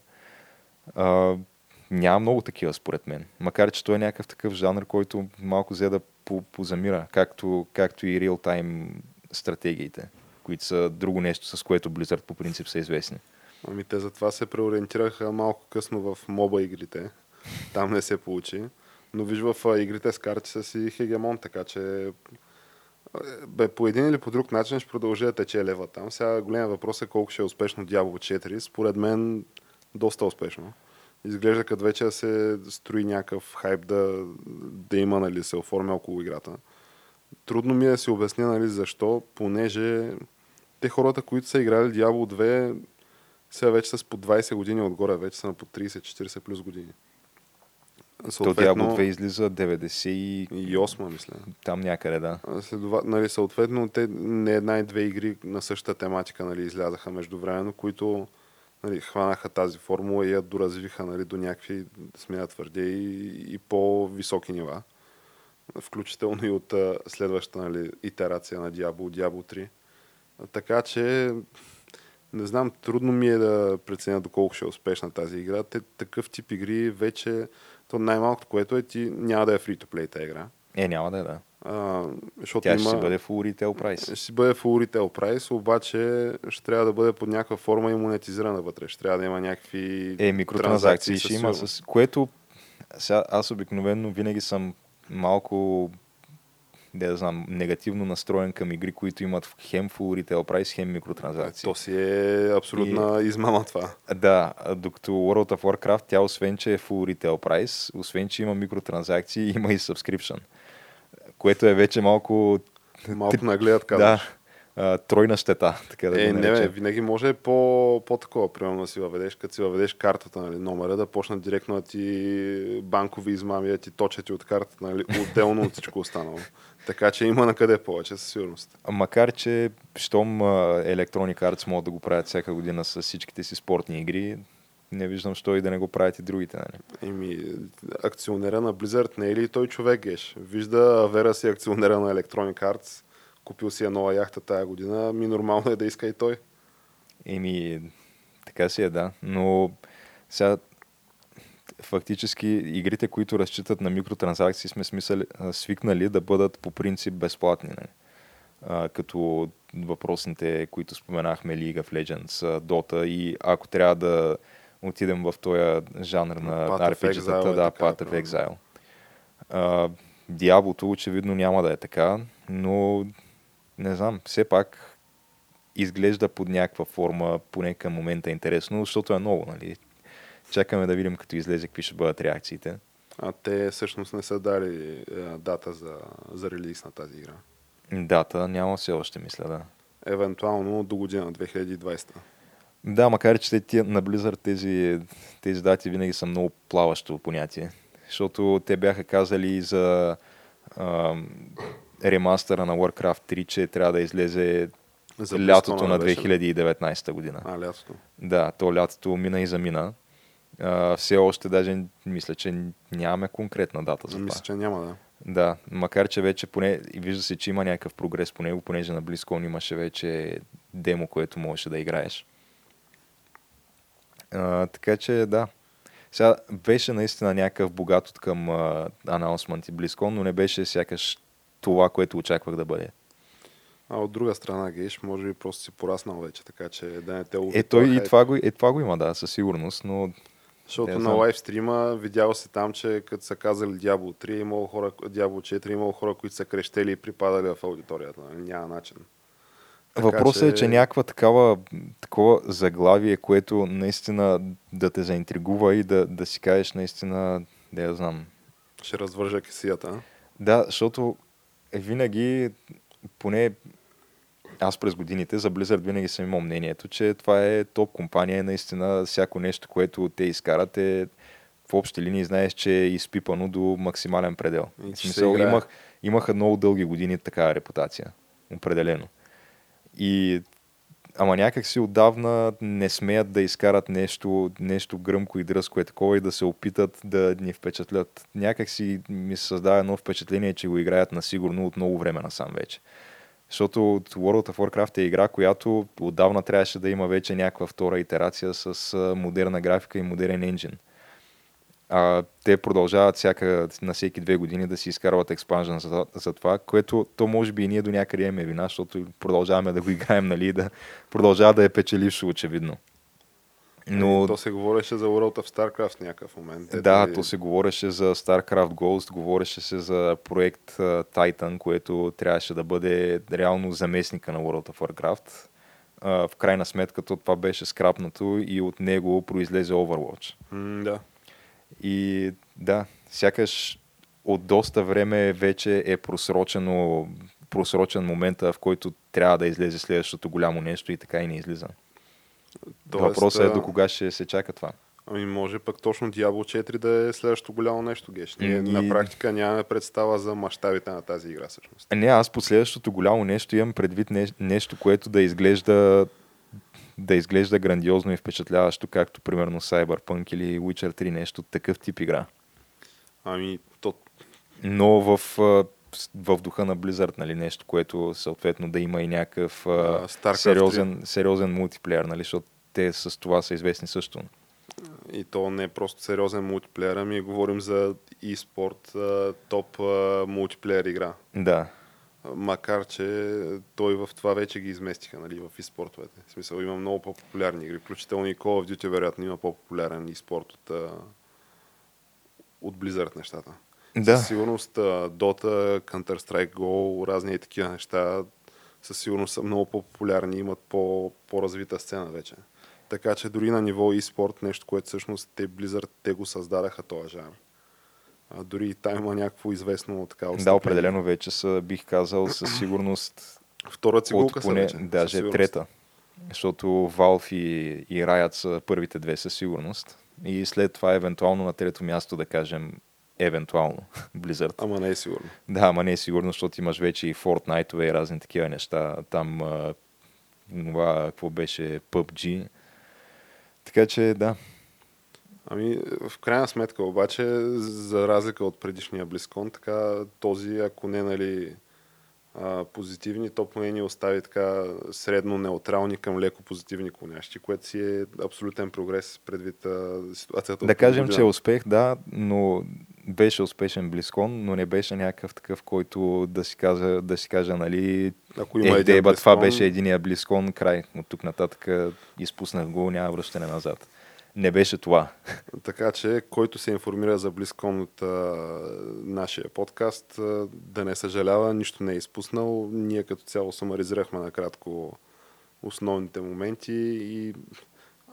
A: Няма много такива, според мен. Макар, че той е някакъв такъв жанр, който малко взе да позамира, както, както и реал-тайм стратегиите, които са друго нещо, с което Blizzard по принцип са известни.
B: Ами те затова се преориентираха малко късно в моба игрите. Там не се получи. Но виж в игрите с карти са си хегемон, така че бе, по един или по друг начин ще продължи да тече лева там. Сега големия въпрос е колко ще е успешно Diablo 4. Според мен доста успешно. Изглежда като вече се строи някакъв хайп да, да има, нали, се оформя около играта. Трудно ми е да си обясня, нали, защо, понеже те хората, които са играли Diablo 2, сега вече са с по 20 години отгоре, вече са на по 30-40 плюс години.
A: Съответно, То Diablo 2 излиза 98,
B: мисля.
A: Там някъде, да.
B: Следова, нали, съответно, те не една и две игри на същата тематика нали, излязаха междувременно, които нали, хванаха тази формула и я доразвиха нали, до някакви, смея твърде, и, и по-високи нива. Включително и от следващата нали, итерация на Diablo, Diablo 3. Така че, не знам, трудно ми е да преценя доколко ще е успешна тази игра. Те, такъв тип игри вече, то най-малкото, което е, ти няма да е free-to-play тази игра.
A: Е, няма да е, да.
B: А, защото
A: Тя
B: има...
A: ще бъде full retail price.
B: Ще бъде full retail price, обаче ще трябва да бъде под някаква форма и монетизирана вътре. Ще трябва да има някакви
A: Е, микротранзакции ще има, с което сега аз обикновено винаги съм малко не да знам, негативно настроен към игри, които имат хем full retail price, хем микротранзакции.
B: То си е абсолютна и, измама това.
A: Да, докато World of Warcraft, тя освен, че е full retail price, освен, че има микротранзакции, има и subscription което е вече малко...
B: Малко нагледат, казваш.
A: Да, а, тройна щета, така да
B: е, не, не, винаги може по, по-такова, примерно да си въведеш, като си въведеш картата, нали, номера, да почнат директно да ти банкови измами, да ти точат и от картата, нали, отделно от всичко останало. Така че има на къде повече, със сигурност.
A: Макар, че щом Electronic Arts могат да го правят всяка година с всичките си спортни игри, не виждам, що и да не го правят и другите. Нали?
B: Еми, акционера на Blizzard не е ли той човек геш? Вижда Авера си акционера на Electronic Arts, купил си е нова яхта тая година, ми нормално е да иска и той.
A: Еми, така си е, да. Но сега фактически игрите, които разчитат на микротранзакции, сме смисъл, свикнали да бъдат по принцип безплатни. Нали? А, като въпросните, които споменахме, League of Legends, Dota и ако трябва да отидем в този жанр на RPG-тата, да, Path of Exile. Uh, Диаблото очевидно няма да е така, но не знам, все пак изглежда под някаква форма, поне към момента е интересно, защото е ново, нали? Чакаме да видим като излезе какви ще бъдат реакциите.
B: А те всъщност не са дали е, дата за, за релиз на тази игра?
A: Дата няма все още, мисля, да.
B: Евентуално до година, 2020.
A: Да, макар че те на Blizzard тези, тези дати винаги са много плаващо понятие. Защото те бяха казали за а, ремастъра на Warcraft 3, че трябва да излезе за лятото на 2019 година.
B: А, лятото.
A: Да, то лятото мина и замина. А, все още даже мисля, че нямаме конкретна дата за това.
B: Мисля, че няма, да.
A: Да, макар че вече поне, вижда се, че има някакъв прогрес по него, понеже на BlizzCon имаше вече демо, което можеше да играеш. А, така че да. Сега беше наистина някакъв богат от към анаунсмент и BlizzCon, но не беше сякаш това, което очаквах да бъде.
B: А от друга страна, Гейш, може би просто си пораснал вече, така че да не те
A: Е, той и това, го, е, това го има, да, със сигурност, но...
B: Защото на лайв стрима видял се там, че като са казали Diablo 3, имало хора, Diablo 4, имало хора, които са крещели и припадали в аудиторията. Няма начин.
A: Въпросът че... е, че някаква такава, такова заглавие, което наистина да те заинтригува и да, да си кажеш наистина, да я знам.
B: Ще развържа кисията.
A: Да, защото винаги, поне аз през годините за Blizzard винаги съм имал мнението, че това е топ компания и наистина всяко нещо, което те изкарат е в общи линии знаеш, че е изпипано до максимален предел.
B: И
A: смисъл, имах, имаха много дълги години такава репутация. Определено. И ама някак си отдавна не смеят да изкарат нещо, нещо гръмко и дръзко е такова и да се опитат да ни впечатлят. Някак си ми се създава едно впечатление, че го играят на сигурно от много време насам вече. Защото World of Warcraft е игра, която отдавна трябваше да има вече някаква втора итерация с модерна графика и модерен енджин. А те продължават всяка, на всеки две години да си изкарват експанжен за, за това, което то може би и ние до някъде имаме вина, защото продължаваме да го играем, нали, и да продължава да е печелившо, очевидно. Но
B: Е, То се говореше за World of Starcraft в някакъв момент. Ето
A: да,
B: ли-
A: то се говореше за StarCraft Ghost, говореше се за проект а, Titan, което трябваше да бъде реално заместника на World of Warcraft. А, в крайна сметка то това беше скрапнато и от него произлезе Overwatch.
B: М, да.
A: И да, сякаш от доста време вече е просрочено, просрочен момента, в който трябва да излезе следващото голямо нещо и така и не излиза.
B: Тоест,
A: Въпросът е до кога ще се чака това.
B: Ами може пък точно Diablo 4 да е следващото голямо нещо, Геш. Ние
A: М,
B: на
A: и-
B: практика нямаме представа за мащабите на тази игра всъщност.
A: Не, аз последващото голямо нещо имам предвид не, нещо, което да изглежда да изглежда грандиозно и впечатляващо, както примерно Cyberpunk или Witcher 3, нещо такъв тип игра.
B: Ами, то,
A: Но в, в духа на Blizzard, нали, нещо, което съответно да има и някакъв а,
B: А, StarCraft
A: сериозен, сериозен мултиплеер, нали, защото те с това са известни също.
B: и то не е просто сериозен мултиплеер, ами говорим за e-спорт, топ мултиплеер игра.
A: Да,
B: Макар, че той в това вече ги изместиха, нали, в e-спортовете. В смисъл, има много по-популярни игри, включително и Call of Duty, вероятно има по-популярен e-спорт от, от Blizzard нещата.
A: да.
B: Със сигурност Dota, Counter-Strike Go, разни и такива неща със сигурност са много по-популярни, имат по, по-развита сцена вече. Така че дори на ниво e-спорт, нещо, което всъщност те Blizzard, те го създадаха този жанр. А, дори и там има някакво известно така
A: Да,
B: отстъпление.
A: определено вече са, бих казал, със сигурност
B: Втора
A: от
B: цигулка са
A: поне,
B: вече. със
A: даже трета. Защото Valve и, и Riot са първите две със сигурност. И след това евентуално на трето място да кажем евентуално Blizzard.
B: Ама не е сигурно.
A: Да, ама не е сигурно, защото имаш вече и Fortnite и разни такива неща. Там това, какво беше PUBG. Така че да,
B: Ами, в крайна сметка обаче, за разлика от предишния Близкон, така този, ако не нали, а, позитивни, то поне ни остави така средно неутрални към леко позитивни клонящи, което си е абсолютен прогрес предвид а, ситуацията.
A: да кажем,
B: година.
A: че е успех, да, но беше успешен Близкон, но не беше някакъв такъв, който да си кажа, да си кажа нали,
B: Ако има
A: е, деба, това
B: BlizzCon,
A: беше единия Близкон, край. От тук нататък изпуснах го, няма връщане назад. Не беше това.
B: Така че, който се информира за Близкон от а, нашия подкаст, а, да не съжалява, нищо не е изпуснал. Ние като цяло самаризирахме накратко основните моменти и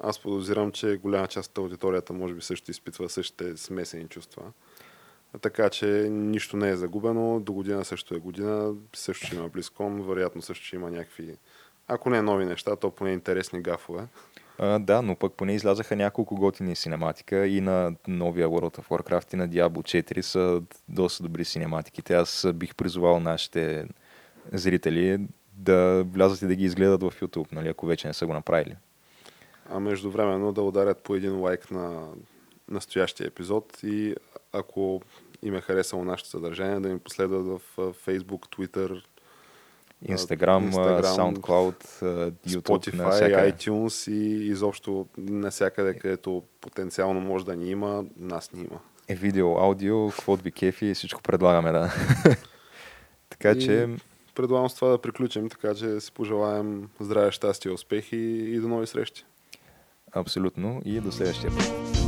B: аз подозирам, че голяма част от аудиторията може би също изпитва същите смесени чувства. Така че нищо не е загубено. До година също е година. Също ще има Близкон. Вероятно също ще има някакви, ако не нови неща, то поне интересни гафове.
A: Да, но пък поне излязаха няколко готини синематика и на новия World of Warcraft и на Diablo 4 са доста добри синематиките. Аз бих призовал нашите зрители да влязат и да ги изгледат в YouTube, нали, ако вече не са го направили.
B: а междувременно да ударят по един лайк на настоящия епизод и ако им е харесало нашето съдържание, да ни последват в Facebook, Twitter,
A: Instagram,
B: Instagram,
A: SoundCloud, YouTube,
B: Spotify,
A: навсякъде.
B: iTunes и изобщо навсякъде, където потенциално може да ни има, нас ни има.
A: Е, видео, аудио, каквото ви кефи, всичко предлагаме, да. така
B: И-
A: че,
B: Предлагам с това да приключим, така че си пожелаем здраве, щастие, успехи и до нови срещи.
A: абсолютно и до следващия път.